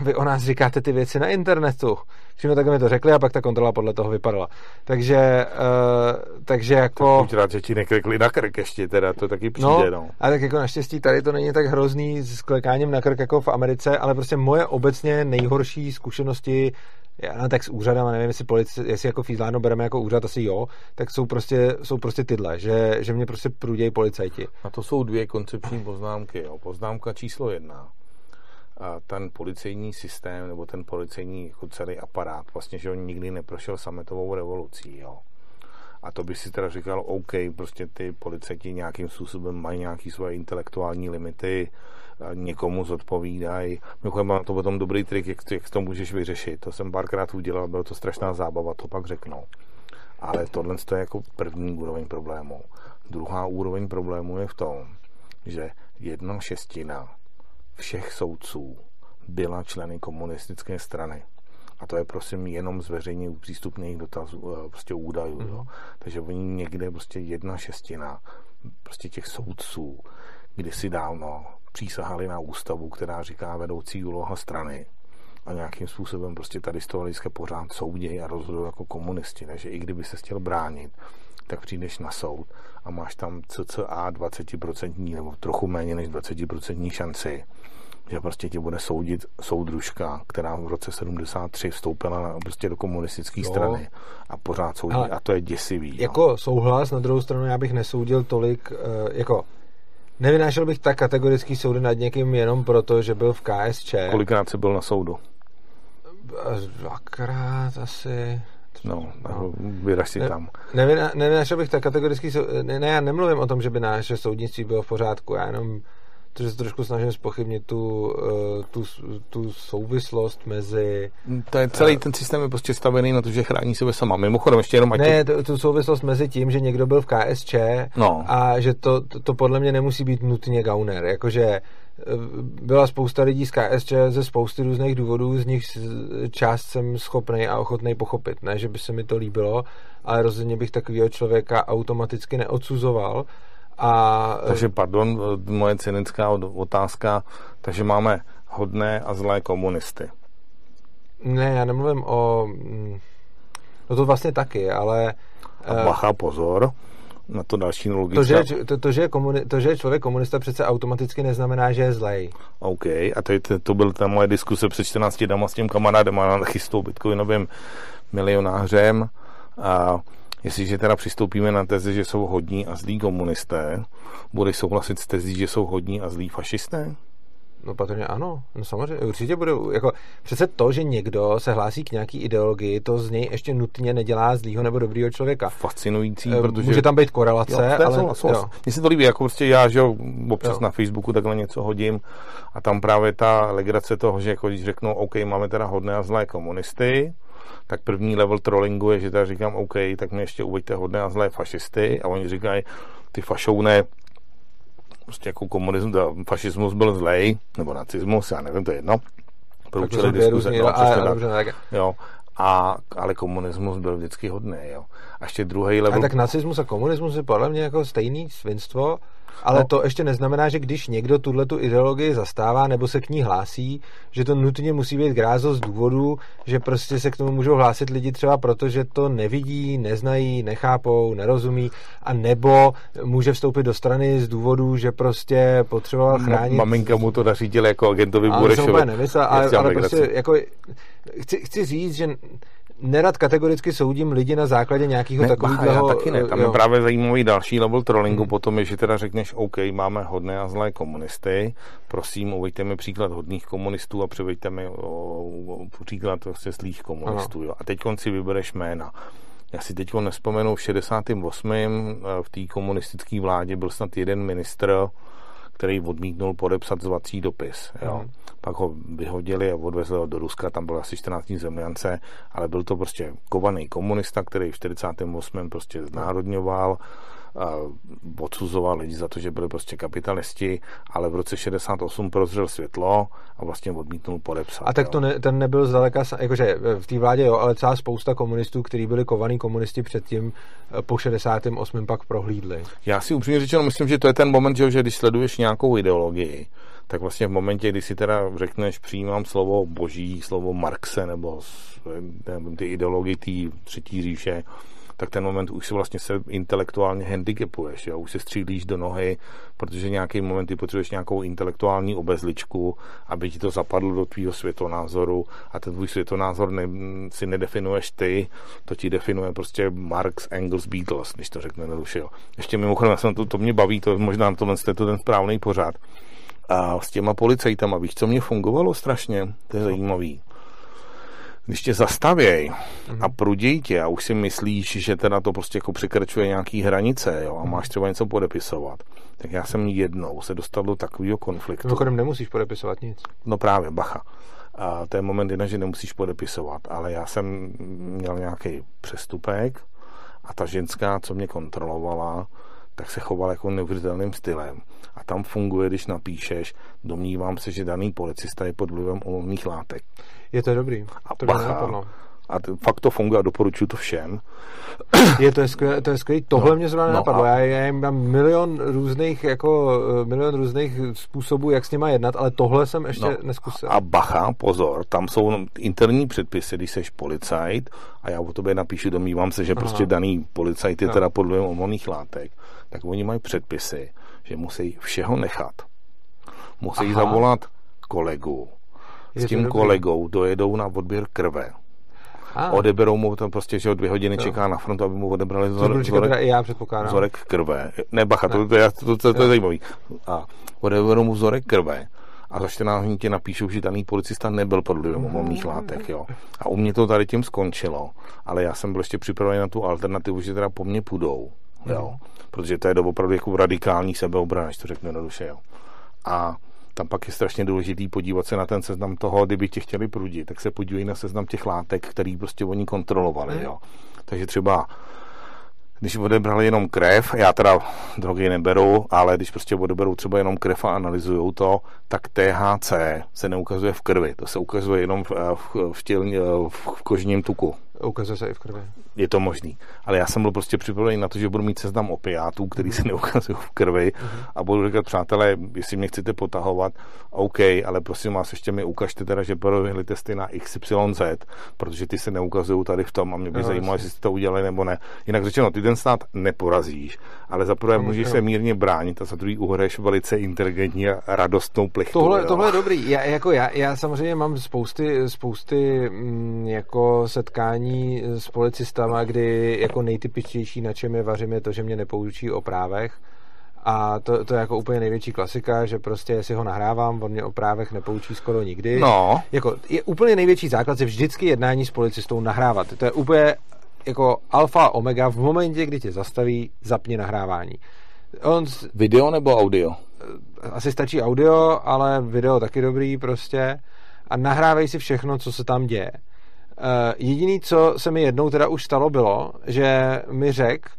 vy o nás říkáte ty věci na internetu. Všechno tak mi to řekli a pak ta kontrola podle toho vypadala. Takže, uh, takže jako... Tak buď rád, že ti neklikli na krk ještě, teda to taky přijde, no. no. A tak jako naštěstí tady to není tak hrozný s klekáním na krk jako v Americe, ale prostě moje obecně nejhorší zkušenosti já, no, tak s úřadem, nevím, jestli, polici, jestli jako Fízláno bereme jako úřad, asi jo, tak jsou prostě, jsou prostě tyhle, že, že mě prostě průdějí policajti. A to jsou dvě koncepční poznámky. Jo. Poznámka číslo jedna ten policejní systém nebo ten policejní jako celý aparát, vlastně, že on nikdy neprošel sametovou revolucí, jo. A to by si teda říkal, OK, prostě ty policajti nějakým způsobem mají nějaké svoje intelektuální limity, někomu zodpovídají. Mimochodem mám to potom dobrý trik, jak, jak to můžeš vyřešit. To jsem párkrát udělal, bylo to strašná zábava, to pak řeknu. Ale tohle je jako první úroveň problému. Druhá úroveň problému je v tom, že jedna šestina všech soudců byla členy komunistické strany. A to je prosím jenom z veřejně přístupných dotazů, eh, prostě údajů. Mm. Jo. Mhm. Takže oni někde prostě jedna šestina prostě těch soudců kdysi dávno přísahali na ústavu, která říká vedoucí úloha strany a nějakým způsobem prostě tady z toho hlediska pořád soudějí a rozhodují jako komunisti. Takže i kdyby se chtěl bránit, tak přijdeš na soud a máš tam cca 20% nebo trochu méně než 20% šanci, že prostě tě bude soudit soudružka, která v roce 73 vstoupila na, prostě do komunistické strany a pořád soudí Ale a to je děsivý. Jako no. souhlas, na druhou stranu já bych nesoudil tolik, uh, jako nevynášel bych tak kategorický soudy nad někým jenom proto, že byl v KSČ. Kolikrát jsi byl na soudu? Dvakrát asi. No, no. vyraž si ne, tam. Nevynášel bych tak kategorický ne, ne, já nemluvím o tom, že by naše soudnictví bylo v pořádku, já jenom že se trošku snažím spochybnit tu, eh, tu, tu souvislost mezi... To je celý ten systém je prostě stavený na to, že chrání sebe sama. Mimochodem ještě jenom... Ne, tu... tu souvislost mezi tím, že někdo byl v KSČ no. a že to, to, to podle mě nemusí být nutně gauner. Jakože eh, byla spousta lidí z KSČ ze spousty různých důvodů, z nich část jsem schopný a ochotný pochopit. Ne, že by se mi to líbilo, ale rozhodně bych takového člověka automaticky neodsuzoval a, takže pardon, moje cynická otázka, takže máme hodné a zlé komunisty. Ne, já nemluvím o... Mm, no to vlastně taky, ale... A bacha, pozor, na to další logické. To, že, to, to, že je komuni, to, že je člověk komunista, přece automaticky neznamená, že je zlej. OK, a to, to byl ta moje diskuse před 14 dama s tím kamarádem a chystou bitcoinovým milionářem. A Jestliže teda přistoupíme na tezi, že jsou hodní a zlí komunisté, budeš souhlasit s tezí, že jsou hodní a zlí fašisté? No patrně ano, no samozřejmě, určitě bude, jako přece to, že někdo se hlásí k nějaký ideologii, to z něj ještě nutně nedělá zlýho nebo dobrýho člověka. Fascinující, e, protože... Může tam být korelace, jo, ale... Mně se to líbí, jako prostě já, že občas jo. na Facebooku takhle něco hodím a tam právě ta legrace toho, že jako když řeknou, OK, máme teda hodné a zlé komunisty, tak první level trollingu je, že teda říkám, OK, tak mě ještě uveďte hodné a zlé fašisty a oni říkají, ty fašouné, prostě jako komunismus, fašismus byl zlej, nebo nacismus, já nevím, to je jedno. Pro účely diskuze. No, a. Jo, a, ale komunismus byl vždycky hodný, jo. A ještě druhý level... A tak nacismus a komunismus je podle mě jako stejný svinstvo, ale no. to ještě neznamená, že když někdo tuhle tu ideologii zastává nebo se k ní hlásí, že to nutně musí být grázo z důvodu, že prostě se k tomu můžou hlásit lidi třeba proto, že to nevidí, neznají, nechápou, nerozumí a nebo může vstoupit do strany z důvodu, že prostě potřeboval chránit... Maminka mu to nařídila jako agentovi Burešovi. Ale nemyslel, ale, ale prostě jako chci, chci říct, že nerad kategoricky soudím lidi na základě nějakého ne, takového... Já taky ne, tam jo. je právě zajímavý další level trollingu, hmm. potom je, že teda řekneš, OK, máme hodné a zlé komunisty, prosím, uveďte mi příklad hodných komunistů a přiveďte mi o, o, příklad prostě zlých komunistů. Jo. A teď si vybereš jména. Já si teď nespomenu, v 68. Eh, v té komunistické vládě byl snad jeden ministr, který odmítnul podepsat zvací dopis. Jo. Mm. Pak ho vyhodili a odvezli ho do Ruska, tam byl asi 14 dní zemljance, ale byl to prostě kovaný komunista, který v 48. prostě znárodňoval odsuzoval lidi za to, že byli prostě kapitalisti, ale v roce 68 prozřel světlo a vlastně odmítnul podepsat. A tak to ne, ten nebyl zdaleka, jakože v té vládě jo, ale celá spousta komunistů, kteří byli kovaní komunisti předtím eh, po 68 pak prohlídli. Já si upřímně řečeno myslím, že to je ten moment, že, že když sleduješ nějakou ideologii, tak vlastně v momentě, kdy si teda řekneš, přijímám slovo boží, slovo Marxe nebo nevím, ty ideologii té třetí říše, tak ten moment už si vlastně se intelektuálně handicapuješ, jo? už se střílíš do nohy, protože nějaký moment ty potřebuješ nějakou intelektuální obezličku, aby ti to zapadlo do tvýho světonázoru a ten tvůj světonázor ne, si nedefinuješ ty, to ti definuje prostě Marx, Engels, Beatles, když to řekne nerušil. Ještě mimochodem, jsem to, to mě baví, to možná to je to ten správný pořád. A s těma policajtama, víš, co mě fungovalo strašně? To je zajímavý když tě zastavěj mhm. a pruděj tě a už si myslíš, že teda to prostě jako překračuje nějaký hranice jo, a mhm. máš třeba něco podepisovat, tak já jsem jednou se dostal do takového konfliktu. Mimochodem nemusíš podepisovat nic. No právě, bacha. A to je moment jedna, že nemusíš podepisovat, ale já jsem měl nějaký přestupek a ta ženská, co mě kontrolovala, tak se choval jako neuvěřitelným stylem. A tam funguje, když napíšeš, domnívám se, že daný policista je pod vlivem ulovných látek. Je to dobrý. A to bacha, A t- fakt to funguje a doporučuji to všem. (clears throat) Je to je skvělé, to je skvělé. Tohle No, mě zrovna no nenapadlo. a- Já, já jim mám milion různých, jako, eh, milion různých způsobů, jak s nima jednat, ale tohle jsem ještě No, neskusil. A bacha, pozor, tam jsou interní předpisy, když seš policajt a já o tobě napíšu, domývám se, že Aha. prostě daný policajt je Jo. teda podle uvolných látek, tak oni mají předpisy, že musí všeho nechat. Musí Aha. zavolat kolegu. S to tím dobrý. kolegou dojedou na odběr krve. A, Odeberou mu to prostě, že o dvě hodiny Jo. čeká na frontu, aby mu odebrali to vzorek, vzorek, já vzorek krve. Ne, bacha, to, to, je- to, to, to je zajímavý. A odeberou mu vzorek krve a za 14 dní ti napíšou, že daný policista nebyl pod vlivem uvolných látek, jo. A u mě to tady tím skončilo, ale já jsem byl ještě připravený na tu alternativu, že teda po mně půjdou, jo. Protože to je opravdu jako radikální sebeobrana, když to řeknu jednoduše, jo. A tam pak je strašně důležitý podívat se na ten seznam toho, kdyby tě chtěli prudit, tak se podívej na seznam těch látek, který prostě oni kontrolovali, Mhm. jo. Takže třeba když odebrali jenom krev, já teda drogy neberu, ale když prostě odeberou třeba jenom krev a analyzují to, tak THC se neukazuje v krvi, to se ukazuje jenom v, v, v, tělní, v, v kožním tuku. Ukazuje se i v krvi. Je to možný. Ale já jsem byl prostě připravený na to, že budu mít seznam opiátů, který se neukazují v krvi a budu říkat, přátelé, jestli mě chcete potahovat, OK, ale prosím vás, ještě mi ukažte teda, že proběhly testy na XYZ, protože ty se neukazují tady v tom a mě by Jo, zajímalo, jestli jste to udělali nebo ne. Jinak řečeno, ty ten stát neporazíš, ale za prvé No, můžeš se mírně bránit a za druhý uhraješ velice inteligentní a radostnou plichtu. Tohle, jo. tohle je dobrý. Já, jako já, já samozřejmě mám spousty, spousty mm, jako setkání s policistama, kdy jako nejtypičtější, na čem je vařím, je to, že mě nepoučí o právech. A to, to je jako úplně největší klasika, že prostě jestli ho nahrávám, on mě o právech nepoučí skoro nikdy. No, Jako, je úplně největší základ je vždycky jednání s policistou nahrávat. To je úplně jako alfa omega v momentě, kdy tě zastaví, zapni nahrávání. On video nebo audio? asi stačí audio, ale video taky dobrý prostě a nahrávej si všechno, co se tam děje. Uh, jediný, co se mi jednou teda už stalo, bylo, že mi řekl,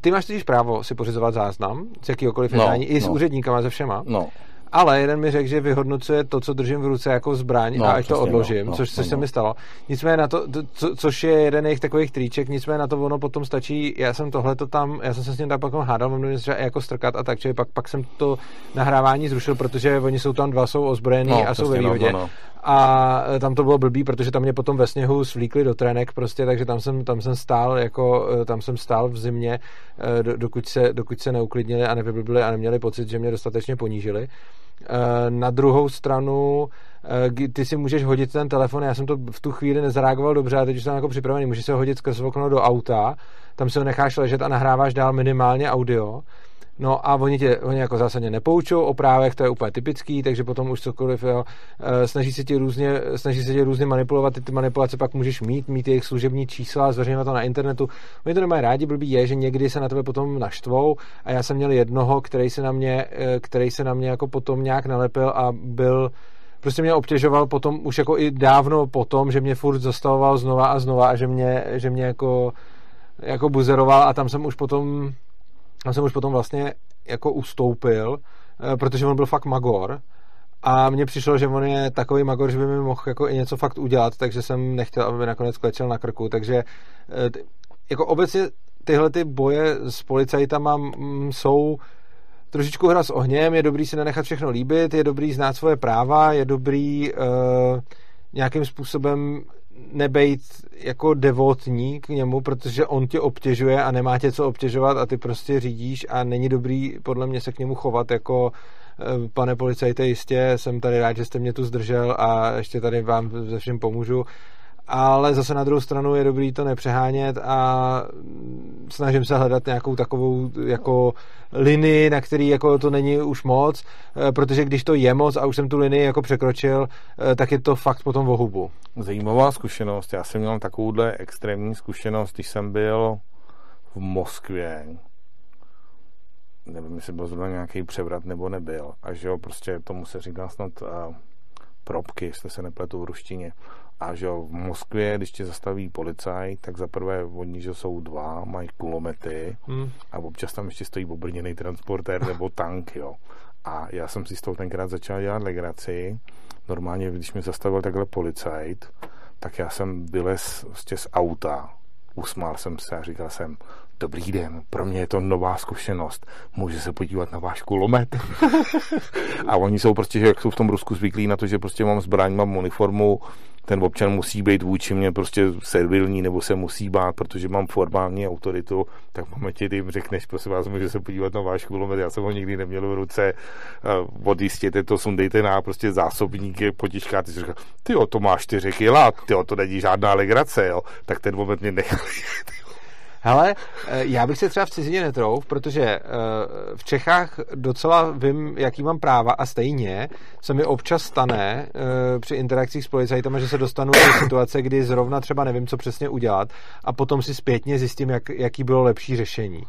ty máš totiž právo si pořizovat záznam z jakýhokoliv No, jednání, i s no. úředníkama, se všema, No, ale jeden mi řekl, že vyhodnocuje to, co držím v ruce jako zbraň No, a ať to přesně, odložím, no, no, což, což no, se no. mi stalo. Nicméně na to, co, což je jeden jejich takových triček, nicméně na to ono potom stačí, já jsem tohle to tam, já jsem se s ním tam pak hádal, mám dojem, že jako strkat a tak, čili pak, pak jsem to nahrávání zrušil, protože oni jsou tam dva, jsou ozbrojení No, a jsou ve no, výhodě. no, no. A tam to bylo blbý, protože tam mě potom ve sněhu svlíkli do trenek prostě, takže tam jsem, tam jsem stál jako, eh, tam jsem stál v zimě, eh, do- dokud se, dokud se neuklidnili a nevyblbili a neměli pocit, že mě dostatečně ponížili. Na druhou stranu, ty si můžeš hodit ten telefon, já jsem to v tu chvíli nezareagoval dobře, a teď už jsem jako připravený, můžeš se ho hodit skrz okno do auta, tam si ho necháš ležet a nahráváš dál minimálně audio. No a oni tě oni jako zásadně nepoučou o právech, to je úplně typický, takže potom už cokoliv, jo, eh, snaží se ti různě, snaží se ti různě manipulovat, ty, ty manipulace pak můžeš mít, mít jejich služební čísla, zveřejňovat to na internetu. Oni to nemají rádi, blbý je, že někdy se na tebe potom naštvou a já jsem měl jednoho, který se na mě, eh, který se na mě jako potom nějak nalepil a byl prostě mě obtěžoval potom už jako i dávno potom, že mě furt zastavoval znova a znova a že mě, že mě jako, jako buzeroval a tam jsem už potom tam jsem už potom vlastně jako ustoupil, eh, protože on byl fakt magor a mně přišlo, že on je takový magor, že by mi mohl jako i něco fakt udělat, takže jsem nechtěl, aby mi nakonec klečel na krku, takže eh, jako obecně tyhle ty boje s policajtama jsou trošičku hra s ohněm, je dobrý si nenechat všechno líbit, je dobrý znát svoje práva, je dobrý uh, nějakým způsobem nebejt jako devotní k němu, protože on tě obtěžuje a nemá tě co obtěžovat a ty prostě řídíš a není dobrý podle mě se k němu chovat jako eh, pane policajte, jistě jsem tady rád, že jste mě tu zdržel a ještě tady vám ze všem pomůžu ale zase na druhou stranu je dobrý to nepřehánět a snažím se hledat nějakou takovou jako linii, na který jako to není už moc, eh, protože když to je moc a už jsem tu linii jako překročil, eh, tak je to fakt potom o hubu. Zajímavá zkušenost. Já jsem měl takovouhle extrémní zkušenost, když jsem byl v Moskvě. Nevím, jestli byl zrovna nějaký převrat nebo nebyl. A že jo, prostě tomu se říká snad uh, probky, jestli se nepletu v ruštině. A že v Moskvě, když tě zastaví policaj, tak za prvé oni, že jsou dva, mají kulomety Hmm. a občas tam ještě stojí obrněný transportér (laughs) nebo tank, jo. A já jsem si z toho tenkrát začal dělat legraci. Normálně, když mě zastavil takhle policajt, tak já jsem vylez vlastně z auta, usmál jsem se a říkal jsem, dobrý den, pro mě je to nová zkušenost, může se podívat na váš kulomet. (laughs) a oni jsou prostě, že jak jsou v tom Rusku zvyklí na to, že prostě mám zbraň, mám uniformu, ten občan musí být vůči mě prostě servilní nebo se musí bát, protože mám formální autoritu, tak v momentě, kdy jim řekneš, prosím vás, může se podívat na váš kulomet, já jsem ho nikdy neměl v ruce, odjistěte to, sundejte na prostě zásobníky, potiškáte, si říká, ty to máš 4 kila, ty to není žádná legrace, jo, tak ten moment mě nechal (laughs) Hele, eh, já bych se třeba v cizině netrouf, protože eh, v Čechách docela vím, jaký mám práva a stejně se mi občas stane eh, při interakcích s policajtama, že se dostanu do situace, kdy zrovna třeba nevím, co přesně udělat a potom si zpětně zjistím, jak, jaký bylo lepší řešení.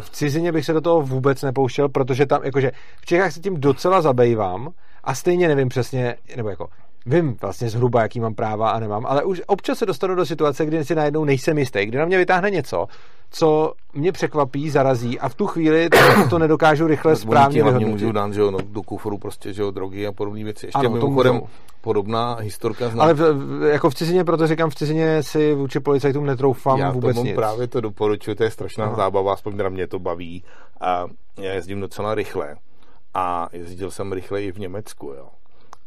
V cizině bych se do toho vůbec nepouštěl, protože tam, jakože v Čechách se tím docela zabývám a stejně nevím přesně, nebo jako vím vlastně zhruba, jaký mám práva a nemám, ale už občas se dostanu do situace, kdy si najednou nejsem jistý, kdy na mě vytáhne něco, co mě překvapí, zarazí a v tu chvíli to, (coughs) to nedokážu rychle no, správně vyhodnotit. můžu dát, že jo, no, do kuforu prostě, že jo, drogy a podobné věci. Ještě ano, mimochodem podobná historka znám. Ale v, v, jako v cizině, proto říkám, v cizině si vůči policajtům netroufám já vůbec tomu nic. právě to doporučuji, to je strašná Aha. zábava, aspoň na mě to baví. A já jezdím docela rychle a jezdil jsem rychle i v Německu, jo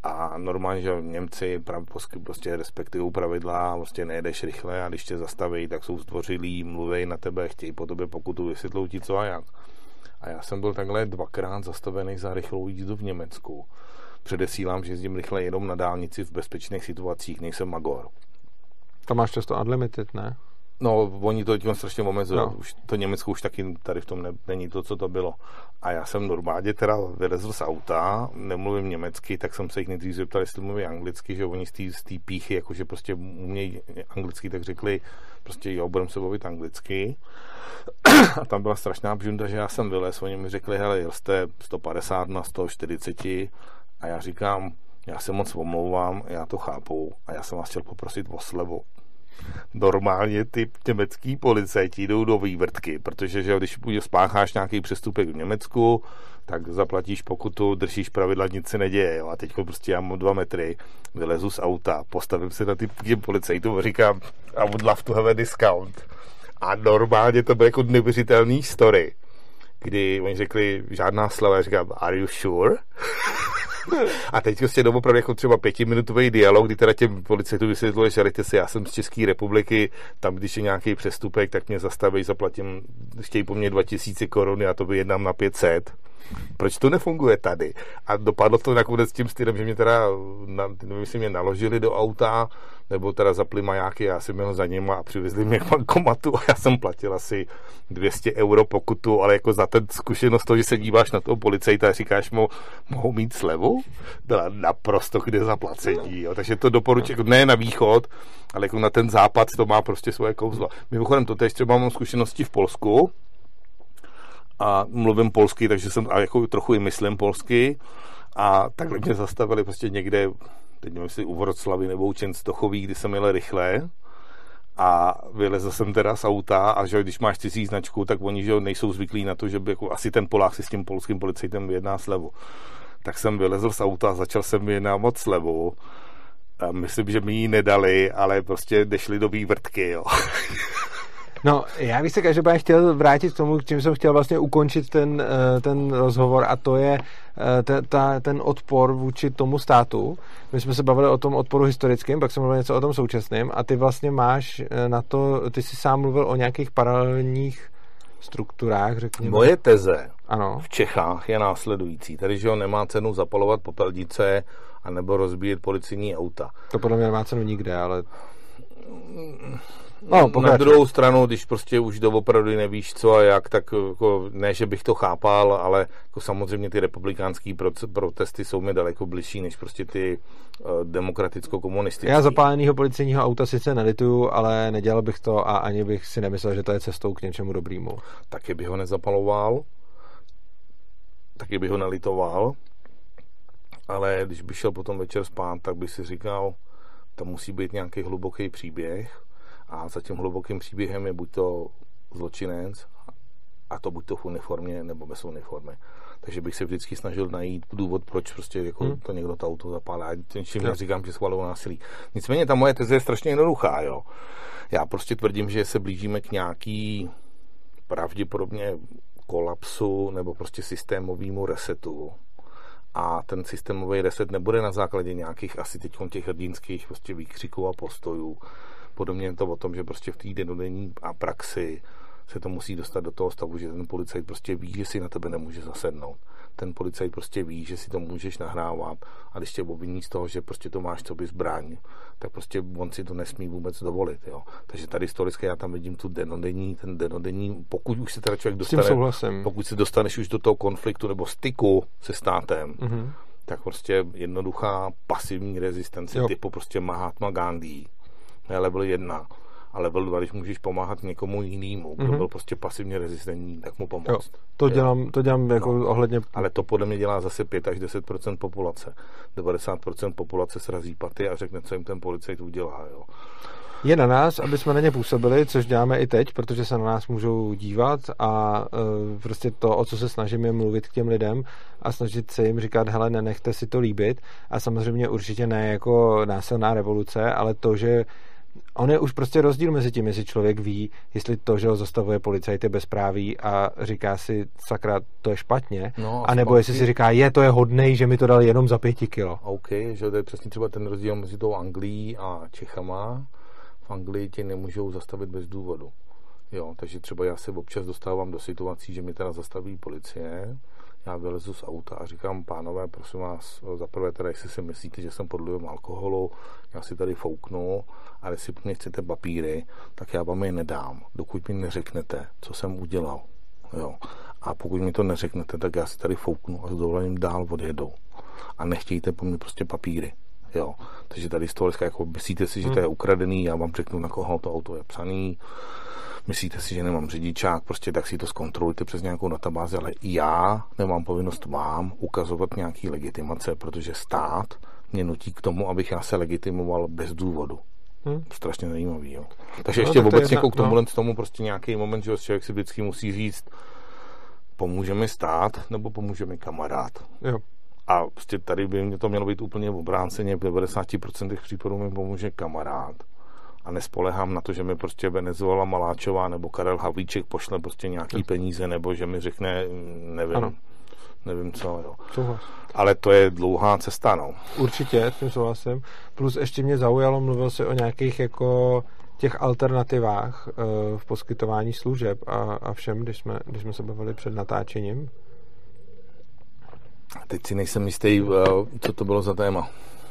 a normálně, že Němci prostě respektují pravidla, prostě nejedeš rychle a když tě zastaví, tak jsou zdvořilí, mluví na tebe, chtějí po tobě pokutu, vysvětlou ti co a jak. A já jsem byl takhle dvakrát zastavený za rychlou jízdu v Německu. Předesílám, že jezdím rychle jenom na dálnici v bezpečných situacích, nejsem magor. Tam máš často unlimited, ne? No, oni to tím strašně omezují. No. Už to Německo už taky tady v tom ne, není to, co to bylo. A já jsem normálně teda vylezl z auta, nemluvím německy, tak jsem se jich nejdřív zeptal, jestli mluví anglicky, že oni z té píchy, jakože prostě umějí anglicky, tak řekli, prostě jo, budeme se bavit anglicky. (clears throat) A tam byla strašná bžunda, že já jsem vylez, oni mi řekli, hele, jel jste 150 na 140 a já říkám, já se moc omlouvám, já to chápu a já jsem vás chtěl poprosit o slevu normálně ty německý policajti jdou do vývrtky, protože že když spácháš nějaký přestupek v Německu, tak zaplatíš pokutu, držíš pravidla, nic se neděje. Jo. A teď prostě já mám dva metry, vylezu z auta, postavím se na ty policajtům a říkám, I would love to have a discount. A normálně to bylo jako neuvěřitelný story, kdy oni řekli, žádná sleva, já říkám, are you sure? A teď prostě doopravdy jako třeba pětiminutový dialog, kdy teda těm policajtům vysvětluje, že si, já jsem z České republiky, tam když je nějaký přestupek, tak mě zastaví, zaplatím, chtějí po mně 2000 korun, já to vyjednám na 500 proč to nefunguje tady? A dopadlo to nakonec tím stylem, že mě teda, na, nevím, jestli mě naložili do auta, nebo teda zapli majáky, já jsem měl za ním a přivezli mě k bankomatu a já jsem platil asi 200 euro pokutu, ale jako za ten zkušenost to, že se díváš na toho policajta a říkáš mu, mohou mít slevu? Byla naprosto kde zaplacení. Jo. Takže to doporučuji, jako ne na východ, ale jako na ten západ to má prostě svoje kouzlo. Mimochodem, to teď třeba mám zkušenosti v Polsku, a mluvím polsky, takže jsem a jako trochu i myslím polsky a takhle mě zastavili prostě někde, teď nevím, jestli u Vroclavy nebo u Čenstochoví, kdy jsem jel rychle a vylezl jsem teda z auta a že když máš cizí značku, tak oni že nejsou zvyklí na to, že by jako asi ten Polák si s tím polským policajtem vyjedná slevu. Tak jsem vylezl z auta a začal jsem vyjednávat slevu. A myslím, že mi ji nedali, ale prostě nešli do vývrtky, jo. (laughs) No, já bych se každopádně chtěl vrátit k tomu, čím jsem chtěl vlastně ukončit ten, eh, ten rozhovor a to je eh, ta, ta, ten odpor vůči tomu státu. My jsme se bavili o tom odporu historickým, pak jsem mluvil něco o tom současným a ty vlastně máš eh, na to, ty jsi sám mluvil o nějakých paralelních strukturách, řekněme. Moje teze ano. v Čechách je následující. Tady, že ho nemá cenu zapalovat popelnice anebo rozbíjet policijní auta. To podle mě nemá cenu nikde, ale No, na druhou stranu, když prostě už doopravdy nevíš co a jak, tak jako, ne, že bych to chápal, ale jako samozřejmě ty republikánské protesty jsou mi daleko bližší než prostě ty uh, demokraticko-komunistické. Já zapáleného policejního auta sice nelituju, ale nedělal bych to a ani bych si nemyslel, že to je cestou k něčemu dobrýmu. Taky bych ho nezapaloval, taky bych ho nelitoval, ale když bych šel potom večer spát, tak bych si říkal, tam musí být nějaký hluboký příběh, a za tím hlubokým příběhem je buď to zločinec, a to buď to v uniformě nebo bez uniformy. Takže bych se vždycky snažil najít důvod, proč prostě jako hmm. to někdo to auto zapálí. A čím já říkám, že schvalují násilí. Nicméně ta moje teze je strašně jednoduchá. Jo. Já prostě tvrdím, že se blížíme k nějaký pravděpodobně kolapsu nebo prostě systémovému resetu. A ten systémový reset nebude na základě nějakých asi teď těch hrdinských prostě výkřiků a postojů. Podobně je to o tom, že prostě v té denodenní a praxi se to musí dostat do toho stavu, že ten policajt prostě ví, že si na tebe nemůže zasednout. Ten policajt prostě ví, že si to můžeš nahrávat a když tě obviní z toho, že prostě to máš co by zbraň, tak prostě on si to nesmí vůbec dovolit. Jo. Takže tady historicky já tam vidím tu denodenní, ten denodenní, pokud už se teda člověk dostane, pokud se dostaneš už do toho konfliktu nebo styku se státem, mm-hmm. tak prostě jednoduchá pasivní rezistence jo. typu prostě Mahatma Gandhi, level 1 a level 2, když můžeš pomáhat někomu jinému, kdo mm-hmm. byl prostě pasivně rezistentní, tak mu pomoct. Jo, to, dělám, to dělám jako no. ohledně... Ale to podle mě dělá zase 5 až 10% populace. 90% populace srazí paty a řekne, co jim ten policajt udělá. Jo. Je na nás, aby jsme na ně působili, což děláme i teď, protože se na nás můžou dívat a uh, prostě to, o co se snažím, je mluvit k těm lidem a snažit se jim říkat, hele, nenechte si to líbit a samozřejmě určitě ne jako násilná revoluce, ale to, že on je už prostě rozdíl mezi tím, jestli člověk ví, jestli to, že ho zastavuje policajt, je bezpráví a říká si, sakra, to je špatně, no, a nebo jestli si říká, je, to je hodnej, že mi to dal jenom za pěti kilo. OK, že to je přesně třeba ten rozdíl mezi tou Anglií a Čechama. V Anglii tě nemůžou zastavit bez důvodu. Jo, takže třeba já se občas dostávám do situací, že mi teda zastaví policie, já vylezu z auta a říkám, pánové, prosím vás, za prvé teda, jestli si myslíte, že jsem pod vlivem alkoholu, já si tady fouknu, ale jestli mě chcete papíry, tak já vám je nedám, dokud mi neřeknete, co jsem udělal. Jo. A pokud mi to neřeknete, tak já si tady fouknu a s dovolením dál odjedu. A nechtějte po mně prostě papíry. Jo. Takže tady z toho jako myslíte si, že to je hmm. ukradený, já vám řeknu, na koho to auto je psaný, myslíte si, že nemám řidičák, prostě tak si to zkontrolujte přes nějakou databázi, ale já nemám povinnost vám ukazovat nějaký legitimace, protože stát mě nutí k tomu, abych já se legitimoval bez důvodu. Hmm. Strašně zajímavý, jo. Takže no, ještě tak vůbec jako k tomu, no. tomu prostě nějaký moment, že člověk si vždycky musí říct, pomůže mi stát, nebo pomůže mi kamarád. Jo. A prostě tady by mě to mělo být úplně v obráceně, v 90% případů mi pomůže kamarád a nespolehám na to, že mi prostě Venezuela Maláčová nebo Karel Havlíček pošle prostě nějaký peníze, nebo že mi řekne, nevím, ano. nevím co, jo. Souhlas. Ale to je dlouhá cesta, no. Určitě, s tím souhlasím. Plus ještě mě zaujalo, mluvil se o nějakých jako těch alternativách uh, v poskytování služeb a, a všem, když jsme, když jsme se bavili před natáčením. Teď si nejsem jistý, uh, co to bylo za téma.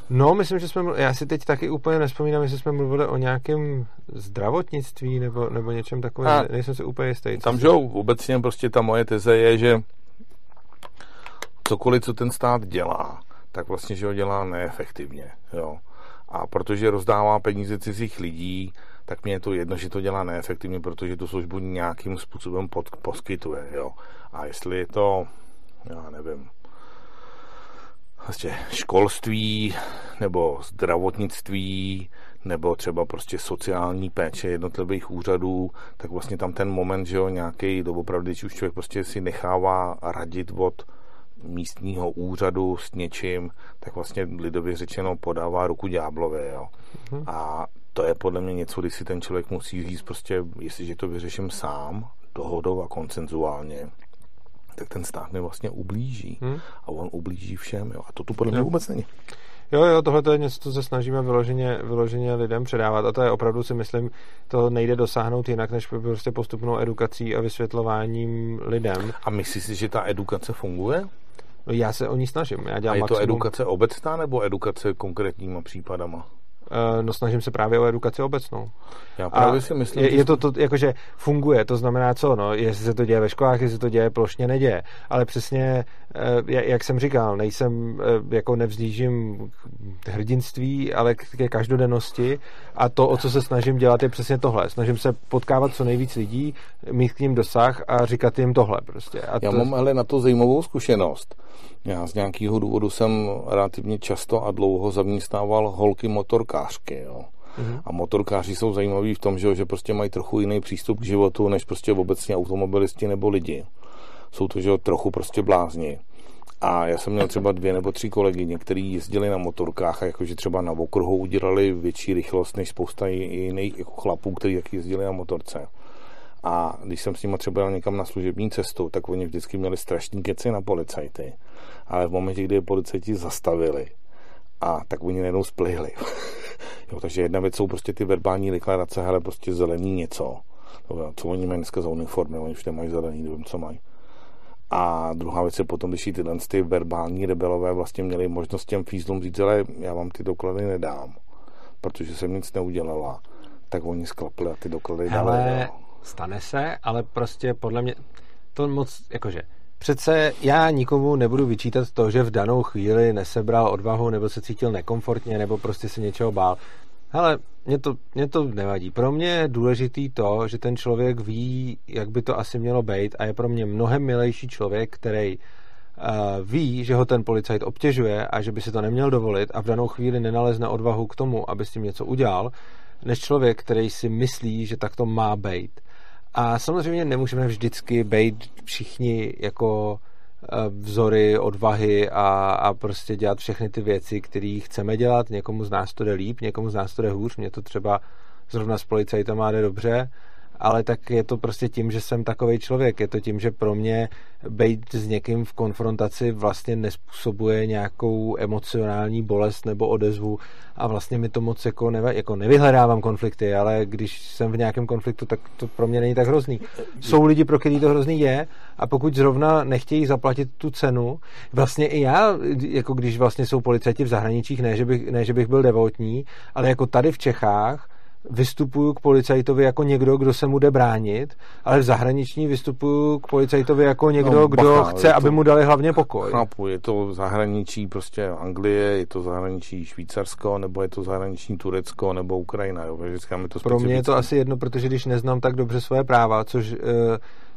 No, myslím, že jsme, já si teď taky úplně nespomínám, jestli jsme mluvili o nějakém zdravotnictví nebo, nebo něčem takovém, a nejsem si úplně jistý. Tam, že obecně prostě ta moje teze je, že cokoliv, co ten stát dělá, tak vlastně, že ho dělá neefektivně, jo. A protože rozdává peníze cizích lidí, tak mě je to jedno, že to dělá neefektivně, protože tu službu nějakým způsobem pod, poskytuje, jo. A jestli je to, já nevím, vlastně školství nebo zdravotnictví nebo třeba prostě sociální péče jednotlivých úřadů, tak vlastně tam ten moment, že jo, nějaký doopravdy, když už člověk prostě si nechává radit od místního úřadu s něčím, tak vlastně lidově řečeno podává ruku ďáblové, jo. Mm-hmm. A to je podle mě něco, kdy si ten člověk musí říct prostě, jestliže to vyřeším sám, dohodou a koncenzuálně, tak ten stát mi vlastně ublíží. Hmm. A on ublíží všem. Jo. A to tu podle mě vůbec není. Jo, jo, tohle je něco, co se snažíme vyloženě, vyloženě lidem předávat a to je opravdu si myslím, to nejde dosáhnout jinak, než prostě postupnou edukací a vysvětlováním lidem. A myslíš si, že ta edukace funguje? No já se o ní snažím. Já dělám a je maximum... to edukace obecná nebo edukace konkrétníma případama? Eh, no snažím se právě o edukaci obecnou. Já právě a si myslím, je, je to, to jakože funguje, to znamená co, no, jestli se to děje ve školách, jestli se to děje plošně, neděje. Ale přesně, eh, jak jsem říkal, nejsem, eh, jako nevzdížím k hrdinství, ale ke každodennosti a to, o co se snažím dělat, je přesně tohle. Snažím se potkávat co nejvíc lidí, mít k ním dosah a říkat jim tohle prostě. A Já to... mám ale na to zajímavou zkušenost. Já z nějakého důvodu jsem relativně často a dlouho zaměstnával holky motorkářky. Jo. Mm-hmm. A motorkáři jsou zajímaví v tom, že, že prostě mají trochu jiný přístup k životu, než prostě obecně automobilisti nebo lidi. jsou to, že trochu prostě blázni. A já jsem měl třeba dvě nebo tři kolegy, kteří jezdili na motorkách a jakože třeba na okruhu udělali větší rychlost než spousta jiných jako chlapů, kteří taky jezdili na motorce. A když jsem s nimi třeba jel někam na služební cestu, tak oni vždycky měli strašný keci na policajty. Ale v momentě, kdy je policajti zastavili, a tak oni najednou splihli. (laughs) jo, takže jedna věc jsou prostě ty verbální deklarace, ale prostě zelený něco. Jo, co oni mají dneska za uniformy, oni už nemají zelený, nevím, co mají. A druhá věc je potom, když tyhle ty verbální rebelové vlastně měli možnost těm fízlům říct, ale já vám ty doklady nedám, protože jsem nic neudělala, tak oni sklapli a ty doklady Hele, dali. Stane se, ale prostě podle mě to moc, jakože Přece já nikomu nebudu vyčítat to, že v danou chvíli nesebral odvahu nebo se cítil nekomfortně nebo prostě se něčeho bál. Hele, mě to, mě to nevadí. Pro mě je důležitý to, že ten člověk ví, jak by to asi mělo být a je pro mě mnohem milejší člověk, který uh, ví, že ho ten policajt obtěžuje a že by si to neměl dovolit a v danou chvíli nenalezne odvahu k tomu, aby s tím něco udělal, než člověk, který si myslí, že tak to má být. A samozřejmě nemůžeme vždycky být všichni jako eh, vzory odvahy a, a prostě dělat všechny ty věci, které chceme dělat. Někomu z nás to jde líp, někomu z nás to jde hůř. Mě to třeba zrovna s policajtama jde dobře ale tak je to prostě tím, že jsem takový člověk. Je to tím, že pro mě být s někým v konfrontaci vlastně nespůsobuje nějakou emocionální bolest nebo odezvu a vlastně mi to moc jako, neve, jako nevyhledávám konflikty, ale když jsem v nějakém konfliktu, tak to pro mě není tak hrozný. Jsou lidi, pro který to hrozný je a pokud zrovna nechtějí zaplatit tu cenu, vlastně i já, jako když vlastně jsou policajti v zahraničích, ne že bych, ne, že bych byl devotní, ale jako tady v Čechách, vystupuju k policajtovi jako někdo, kdo se mu jde bránit, ale v zahraniční vystupuju k policajtovi jako někdo, no, bacha, kdo chce, to, aby mu dali hlavně pokoj. Chápu, je to zahraničí prostě Anglie, je to zahraničí Švýcarsko, nebo je to zahraniční Turecko, nebo Ukrajina. Jo? Vždycky to Pro mě je to asi jedno, protože když neznám tak dobře svoje práva, což uh,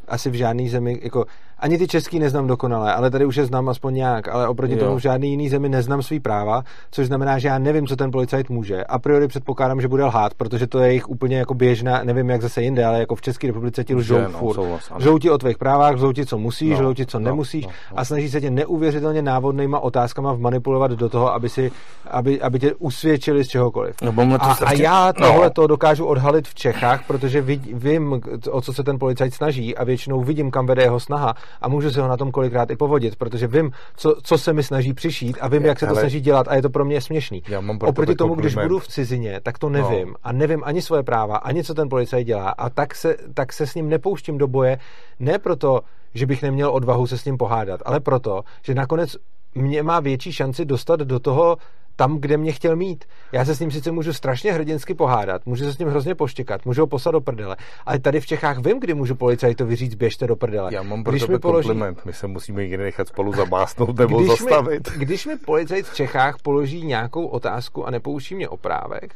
asi v žádné zemi, jako ani ty český neznám dokonale, ale tady už je znám aspoň nějak, ale oproti jo. tomu v žádný jiný zemi neznám svý práva, což znamená, že já nevím, co ten policajt může. A priori předpokládám, že bude lhát, protože to je jejich úplně jako běžná, nevím jak zase jinde, ale jako v České republice ti lžou no, furt. Lžou ti o tvých právách, lžou ti, co musíš, no, lžou ti, co no, nemusíš no, no. a snaží se tě neuvěřitelně návodnýma otázkama vmanipulovat do toho, aby, si, aby, aby tě usvědčili z čehokoliv. No, a, strašně... a já tohle no. to dokážu odhalit v Čechách, protože vím, o co se ten policajt snaží a většinou vidím, kam vede jeho snaha a můžu se ho na tom kolikrát i povodit, protože vím, co, co se mi snaží přišít a vím, jak se to snaží dělat a je to pro mě směšný. Já mám Oproti tomu, když budu v cizině, tak to nevím no. a nevím ani svoje práva, ani co ten policajt dělá a tak se, tak se s ním nepouštím do boje, ne proto, že bych neměl odvahu se s ním pohádat, ale proto, že nakonec mě má větší šanci dostat do toho tam, kde mě chtěl mít. Já se s ním sice můžu strašně hrdinsky pohádat, můžu se s ním hrozně poštěkat, můžu ho poslat do prdele, ale tady v Čechách vím, kdy můžu policajtovi říct, běžte do prdele. Já mám pro když tebe položí... kompliment, my se musíme někdy nechat spolu zabásnout nebo když zastavit. Mi, když mi policajt v Čechách položí nějakou otázku a nepouští mě oprávek,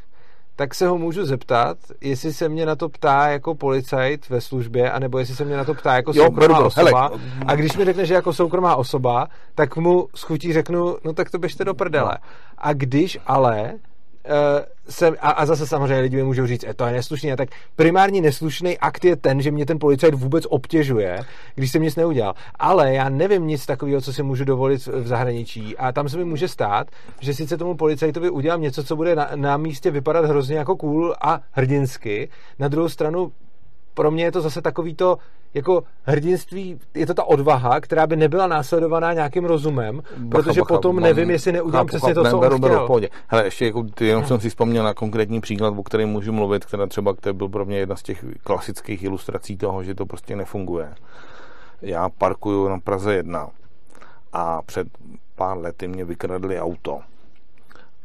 tak se ho můžu zeptat, jestli se mě na to ptá jako policajt ve službě, anebo jestli se mě na to ptá jako jo, soukromá osoba. Hele. A když mi řekne, že jako soukromá osoba, tak mu schutí řeknu, no tak to běžte do prdele. A když ale jsem, a, a zase samozřejmě lidi mi můžou říct, e, to je neslušný, tak primární neslušný akt je ten, že mě ten policajt vůbec obtěžuje, když jsem nic neudělal. Ale já nevím nic takového, co si můžu dovolit v zahraničí. A tam se mi může stát, že sice tomu policajtovi udělám něco, co bude na, na místě vypadat hrozně jako cool a hrdinsky, na druhou stranu pro mě je to zase takový to jako hrdinství, je to ta odvaha, která by nebyla následovaná nějakým rozumem, bacha, protože bacha, potom mám, nevím, jestli neudělám přesně to, co beru, beru, pohodě. Hele, ještě jako, ty, jenom jsem si vzpomněl na konkrétní příklad, o kterém můžu mluvit, která třeba který byl pro mě jedna z těch klasických ilustrací toho, že to prostě nefunguje. Já parkuju na Praze 1 a před pár lety mě vykradli auto.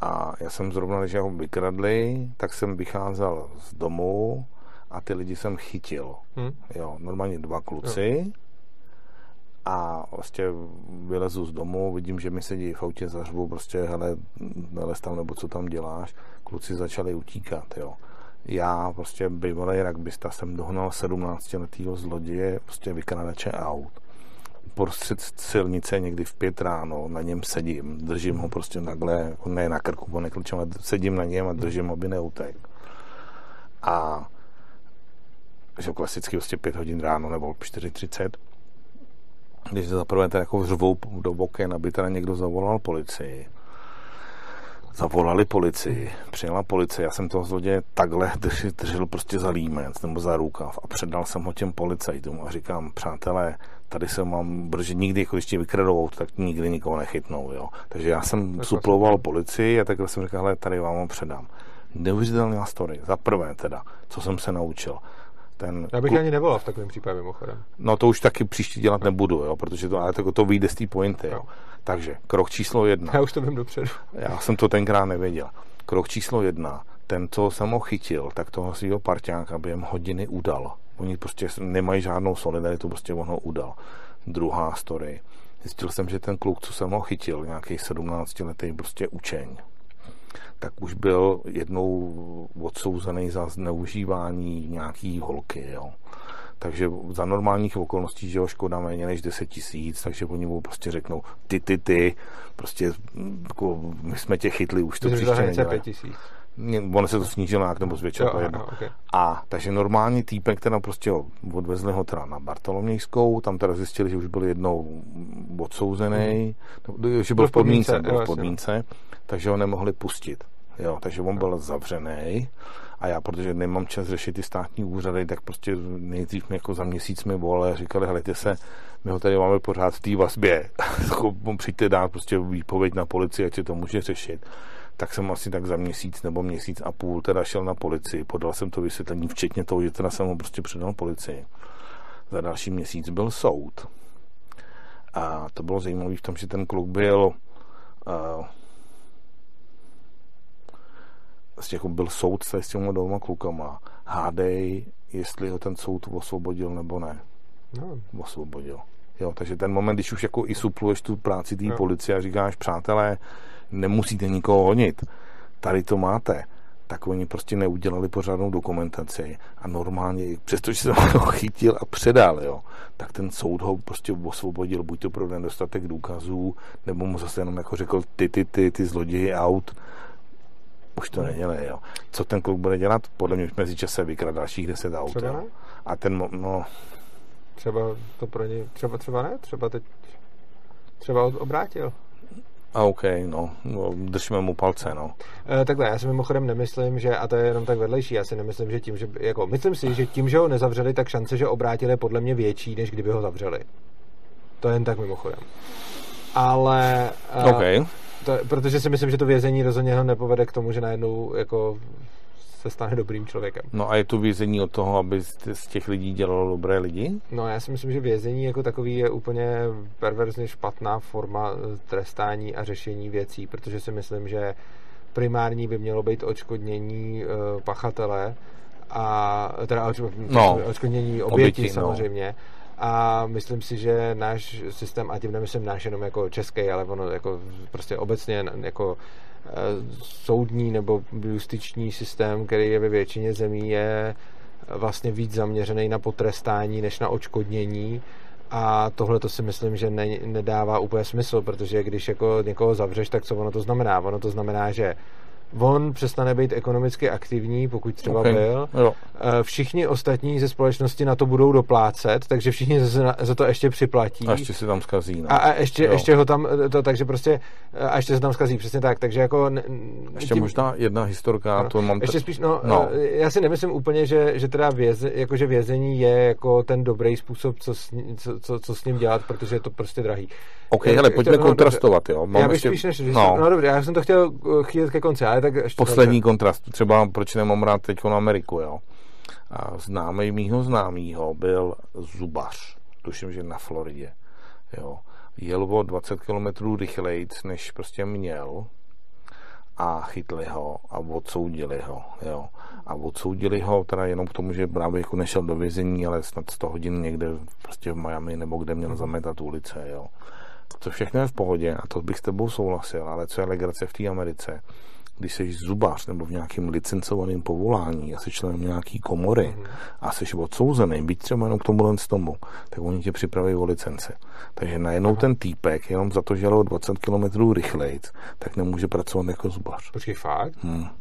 A já jsem zrovna, když ho vykradli, tak jsem vycházel z domu, a ty lidi jsem chytil. Hmm. Jo, normálně dva kluci jo. a vlastně vylezu z domu, vidím, že mi sedí v autě, zařvu prostě, hele, nelez tam, nebo co tam děláš. Kluci začali utíkat, jo. Já prostě bývalý rugbysta jsem dohnal 17 letýho zloděje, prostě vykradače aut prostřed silnice někdy v pět ráno, na něm sedím, držím ho prostě takhle, ne na krku, ale sedím na něm a držím, aby neutek. A že klasicky vlastně 5 hodin ráno nebo 4.30 když zaprvé teda jako řvou do oken, aby teda někdo zavolal policii. Zavolali policii, přijela policie, já jsem toho zloděje takhle (laughs) držil, držel prostě za límec nebo za rukav a předal jsem ho těm policajtům a říkám, přátelé, tady se mám, protože nikdy, jako když tě vykradou tak nikdy nikoho nechytnou, jo. Takže já jsem tak suploval policii a takhle jsem říkal, hele, tady vám ho předám. Neuvěřitelná story. Za prvé teda, co jsem se naučil ten... Já bych ani nevolal v takovém případě mimochodem. No to už taky příště dělat nebudu, jo, protože to, ale to, to vyjde z té pointy. Jo. Takže krok číslo jedna. Já už to vím dopředu. Já jsem to tenkrát nevěděl. Krok číslo jedna. Ten, co jsem ho chytil, tak toho svého parťáka během hodiny udal. Oni prostě nemají žádnou solidaritu, prostě on ho udal. Druhá story. Zjistil jsem, že ten kluk, co jsem ho chytil, nějaký 17 letý prostě učeň, tak už byl jednou odsouzený za zneužívání nějaký holky, jo. Takže za normálních okolností, že ho škoda méně než 10 tisíc, takže oni mu prostě řeknou ty, ty, ty, prostě jako, my jsme tě chytli, už to Myslím, příště nedělá. 5 tisíc. On se to snížil nějak nebo zvětšil to jedno. Okay. A takže normální týpek, teda prostě odvezli ho teda na Bartolomějskou, tam teda zjistili, že už byl jednou odsouzený, mm. že byl v podmínce, byl v podmínce, takže ho nemohli pustit. Jo, takže on byl zavřený a já, protože nemám čas řešit ty státní úřady, tak prostě nejdřív mi jako za měsíc mi volali a říkali, hledajte se, my ho tady máme pořád v té vazbě, (laughs) přijďte dát prostě výpověď na policii, ať se to může řešit tak jsem asi tak za měsíc nebo měsíc a půl teda šel na policii, podal jsem to vysvětlení, včetně toho, že teda jsem ho prostě předal policii. Za další měsíc byl soud. A to bylo zajímavé v tom, že ten kluk byl uh, z těch byl soudce s těmi dvěma klukama. Hádej, jestli ho ten soud osvobodil nebo ne. No. Osvobodil. Jo, takže ten moment, když už jako i supluješ tu práci té no. policie a říkáš, přátelé, nemusíte nikoho honit, tady to máte, tak oni prostě neudělali pořádnou dokumentaci a normálně, přestože jsem ho (laughs) chytil a předal, jo, tak ten soud ho prostě osvobodil, buď to pro nedostatek důkazů, nebo mu zase jenom jako řekl, ty, ty, ty, ty zloději out, už to nedělej, jo. Co ten kluk bude dělat? Podle mě v čase vykrát dalších 10 aut. Třeba ne? A ten, no... Třeba to pro ně, třeba, třeba ne, třeba teď, třeba obrátil. A OK, no, no držíme mu palce, no. E, takhle, já si mimochodem nemyslím, že, a to je jenom tak vedlejší, já si nemyslím, že tím, že, jako, myslím si, že tím, že ho nezavřeli, tak šance, že obrátili, je podle mě větší, než kdyby ho zavřeli. To je jen tak mimochodem. Ale... E, OK. To, protože si myslím, že to vězení rozhodně ho nepovede k tomu, že najednou jako se stane dobrým člověkem. No a je to vězení od toho, aby z těch lidí dělalo dobré lidi? No já si myslím, že vězení jako takový je úplně perverzně špatná forma eh, trestání a řešení věcí, protože si myslím, že primární by mělo být odškodnění uh, pachatele a teda no, odškodnění oběti, oběti no. samozřejmě. No a myslím si, že náš systém, a tím nemyslím náš jenom jako český, ale ono jako prostě obecně jako eh, soudní nebo justiční systém, který je ve většině zemí, je vlastně víc zaměřený na potrestání než na očkodnění a tohle to si myslím, že ne, nedává úplně smysl, protože když jako někoho zavřeš, tak co ono to znamená? Ono to znamená, že on přestane být ekonomicky aktivní, pokud třeba okay. byl. Jo. Eh, všichni ostatní ze společnosti na to budou doplácet, takže všichni za, to ještě připlatí. A ještě si tam zkazí. No. A, a ještě, ještě ho tam, eh, to, takže prostě, eh, a ještě se tam zkazí, přesně tak. Takže jako... Ještě tím, možná jedna historka, no, to mám... Ještě spíš, no, no, já si nemyslím úplně, že, že teda věze, jako, že vězení je jako ten dobrý způsob, co s, co, co, co s ním dělat, protože je to prostě drahý. OK, ale pojďme to, no, kontrastovat, jo. Mám já bych ještě... spíš než, no. no dobře, já jsem to chtěl chytit ke konci, ale tak ještě Poslední tak... kontrast, třeba proč nemám rád teď na Ameriku, jo. A známý mýho známýho byl zubař, tuším, že na Floridě, jo. Jel o 20 km rychleji, než prostě měl, a chytli ho a odsoudili ho, jo. A odsoudili ho teda jenom k tomu, že právě jako nešel do vězení, ale snad 100 hodin někde prostě v Miami nebo kde měl zametat ulice, jo. To všechno je v pohodě a to bych s tebou souhlasil, ale co je legrace v té Americe, když jsi zubař nebo v nějakém licencovaném povolání a jsi členem nějaký komory a jsi odsouzený, být třeba jenom k tomu z tomu, tak oni tě připraví o licenci. Takže najednou ten týpek, jenom za to, že jel 20 km rychleji, tak nemůže pracovat jako zubař. Počkej, fakt? Hmm.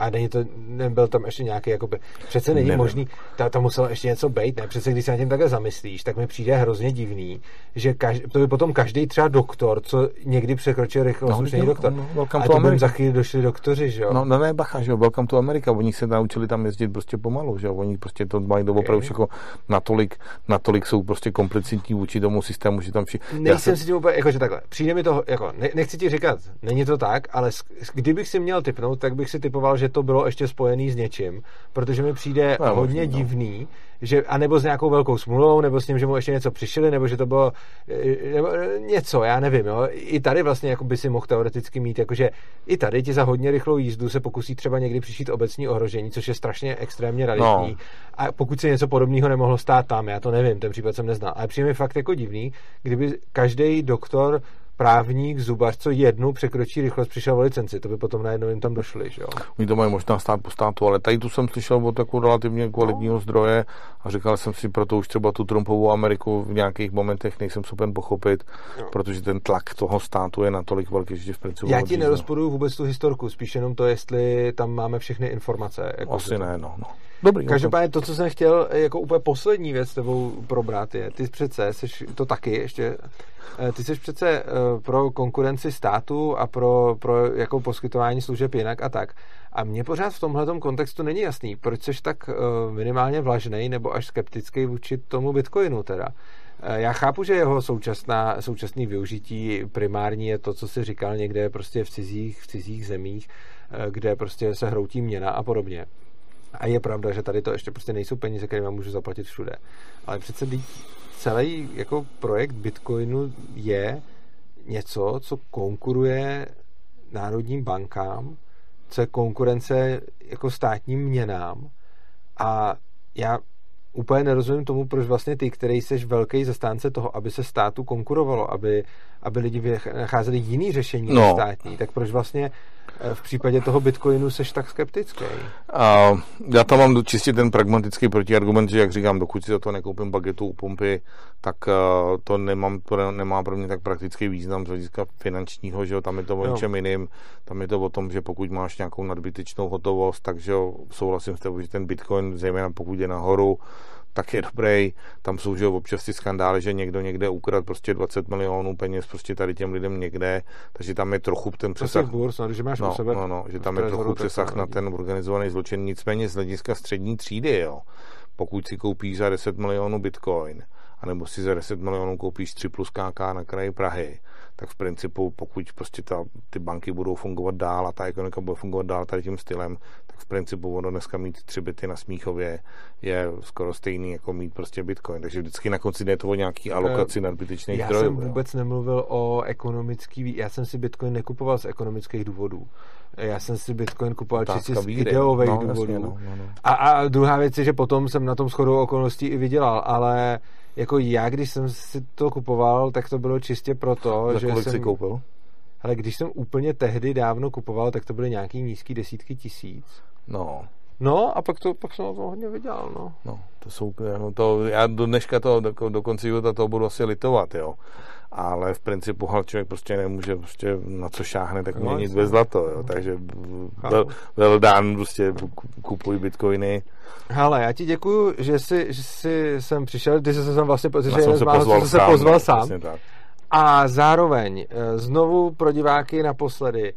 A není to, nebyl tam ještě nějaký, jakoby, přece není Nevím. možný, ta, tam muselo ještě něco být, ne? Přece když se na tím takhle zamyslíš, tak mi přijde hrozně divný, že kaž, to by potom každý třeba doktor, co někdy překročil rychlost, no, už není doktor. No, no, a to by za chvíli došli doktoři, že jo? No, no ne, bacha, že jo, welcome to America, oni se naučili tam jezdit prostě pomalu, že jo, oni prostě to mají do opravdu všechno natolik, natolik jsou prostě komplicitní vůči tomu systému, že tam všichni. Nejsem si tím úplně, jakože takhle, přijde mi to, jako, ne, nechci ti říkat, není to tak, ale kdybych si měl typnout, tak bych si typoval, že to bylo ještě spojený s něčím, protože mi přijde no, hodně možný, no. divný, že, anebo s nějakou velkou smluvou, nebo s tím, že mu ještě něco přišli, nebo že to bylo e, nebo něco, já nevím. Jo. I tady vlastně jako by si mohl teoreticky mít, jakože i tady ti za hodně rychlou jízdu se pokusí třeba někdy přišít obecní ohrožení, což je strašně extrémně raditní. No. A pokud se něco podobného nemohlo stát tam, já to nevím, ten případ jsem neznal. Ale přijde mi fakt jako divný, kdyby každý doktor právník, zubař, co jednu překročí rychlost, přišel o licenci. To by potom najednou jim tam došli, že jo? Oni to mají možná stát po státu, ale tady tu jsem slyšel od takového relativně kvalitního no. zdroje a říkal jsem si, proto už třeba tu Trumpovou Ameriku v nějakých momentech nejsem schopen pochopit, no. protože ten tlak toho státu je natolik velký, že v principu... Já ti nerozporuju vůbec tu historku, spíš jenom to, jestli tam máme všechny informace. Jako Asi ne, no. no. Dobrý. Každopádně to, co jsem chtěl jako úplně poslední věc s tebou probrat je, ty přece jsi to taky ještě, eh, ty jsi přece eh, pro konkurenci státu a pro, pro jako poskytování služeb jinak a tak. A mně pořád v tomhle kontextu není jasný, proč jsi tak eh, minimálně vlažnej nebo až skeptický vůči tomu Bitcoinu teda. Já chápu, že jeho současná, současný využití primární je to, co si říkal někde prostě v cizích, v cizích zemích, kde prostě se hroutí měna a podobně. A je pravda, že tady to ještě prostě nejsou peníze, které vám můžu zaplatit všude. Ale přece celý jako projekt Bitcoinu je něco, co konkuruje národním bankám, co je konkurence jako státním měnám. A já úplně nerozumím tomu, proč vlastně ty, který jsi velký zastánce toho, aby se státu konkurovalo, aby, aby lidi nacházeli jiný řešení no. státní, tak proč vlastně v případě toho Bitcoinu seš tak skeptický? A já tam mám čistě ten pragmatický protiargument, že jak říkám, dokud si za to nekoupím bagetu u pumpy, tak uh, to, nemám, to nemá pro mě tak praktický význam z hlediska finančního, že jo, tam je to o něčem jiným, tam je to o tom, že pokud máš nějakou nadbytečnou hotovost, takže souhlasím s tebou, že ten Bitcoin, zejména pokud je nahoru, tak je dobrý. Tam jsou že občas ty skandály, že někdo někde ukradl prostě 20 milionů peněz prostě tady těm lidem někde, takže tam je trochu ten přesah. Burs, no, že máš no, sebe no, no, že tam je trochu přesah na ten organizovaný zločin. Nicméně z hlediska střední třídy, jo, pokud si koupíš za 10 milionů bitcoin, anebo si za 10 milionů koupíš 3 plus KK na kraji Prahy, tak v principu, pokud prostě ta, ty banky budou fungovat dál a ta ekonomika bude fungovat dál tady tím stylem, tak v principu ono dneska mít tři byty na Smíchově je skoro stejný jako mít prostě Bitcoin. Takže vždycky na konci jde to o nějaký alokaci uh, nadbytečných zdrojů. Já jsem vůbec nemluvil o ekonomický, já jsem si Bitcoin nekupoval z ekonomických důvodů. Já jsem si Bitcoin kupoval čistě z ideových no, důvodů. Jasně, no, no, no. A, a druhá věc je, že potom jsem na tom schodou okolností i vydělal, ale jako já, když jsem si to kupoval, tak to bylo čistě proto, Za že kolik jsem... si koupil? Ale když jsem úplně tehdy dávno kupoval, tak to byly nějaký nízký desítky tisíc. No. No a pak, to, pak jsem na to hodně vydělal, no. No, to jsou, no to, já do dneška to, do, do konce života to budu asi litovat, jo. Ale v principu hal člověk prostě nemůže prostě na co šáhne, tak no, měnit bez zlato, jo. Takže vel, vel dán prostě kupuj bitcoiny. Hele, já ti děkuju, že jsi, že jsi sem přišel, ty jsi se sem vlastně, že jsem se pozval se pozval sám. A zároveň eh, znovu pro diváky naposledy,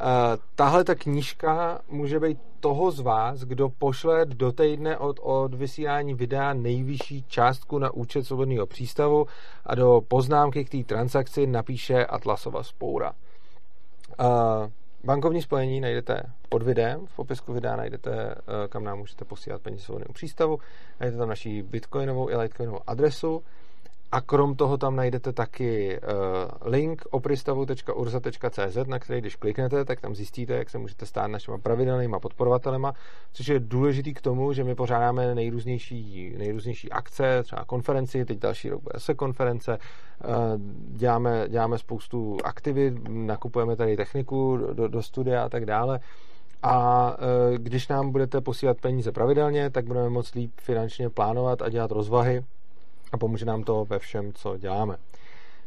Uh, tahle ta knížka může být toho z vás, kdo pošle do týdne od, od vysílání videa nejvyšší částku na účet svobodného přístavu a do poznámky k té transakci napíše Atlasova spoura. Uh, bankovní spojení najdete pod videem, v popisku videa najdete, uh, kam nám můžete posílat peníze svobodného přístavu, najdete tam naší bitcoinovou i litecoinovou adresu, a krom toho tam najdete taky uh, link opristavu.urza.cz, na který když kliknete, tak tam zjistíte, jak se můžete stát našimi pravidelnými podporovatelema, což je důležitý k tomu, že my pořádáme nejrůznější, nejrůznější akce, třeba konferenci, teď další rok bude se konference, uh, děláme, děláme spoustu aktivit, nakupujeme tady techniku do, do studia a tak dále. A uh, když nám budete posílat peníze pravidelně, tak budeme moct líp finančně plánovat a dělat rozvahy a pomůže nám to ve všem, co děláme.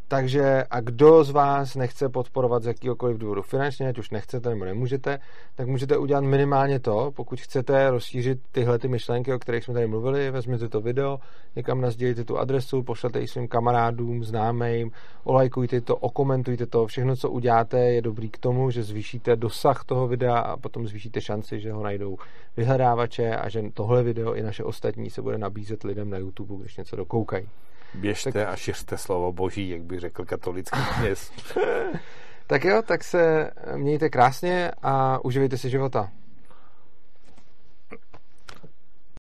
Takže a kdo z vás nechce podporovat z jakýkoliv důvodu finančně, ať už nechcete nebo nemůžete, tak můžete udělat minimálně to, pokud chcete rozšířit tyhle ty myšlenky, o kterých jsme tady mluvili, vezměte to video, někam nazdělíte tu adresu, pošlete ji svým kamarádům, známým, olajkujte to, okomentujte to, všechno, co uděláte, je dobrý k tomu, že zvýšíte dosah toho videa a potom zvýšíte šanci, že ho najdou vyhledávače a že tohle video i naše ostatní se bude nabízet lidem na YouTube, když něco dokoukají. Běžte tak... a šiřte slovo boží, jak by řekl katolický (laughs) kněz. tak jo, tak se mějte krásně a uživejte si života.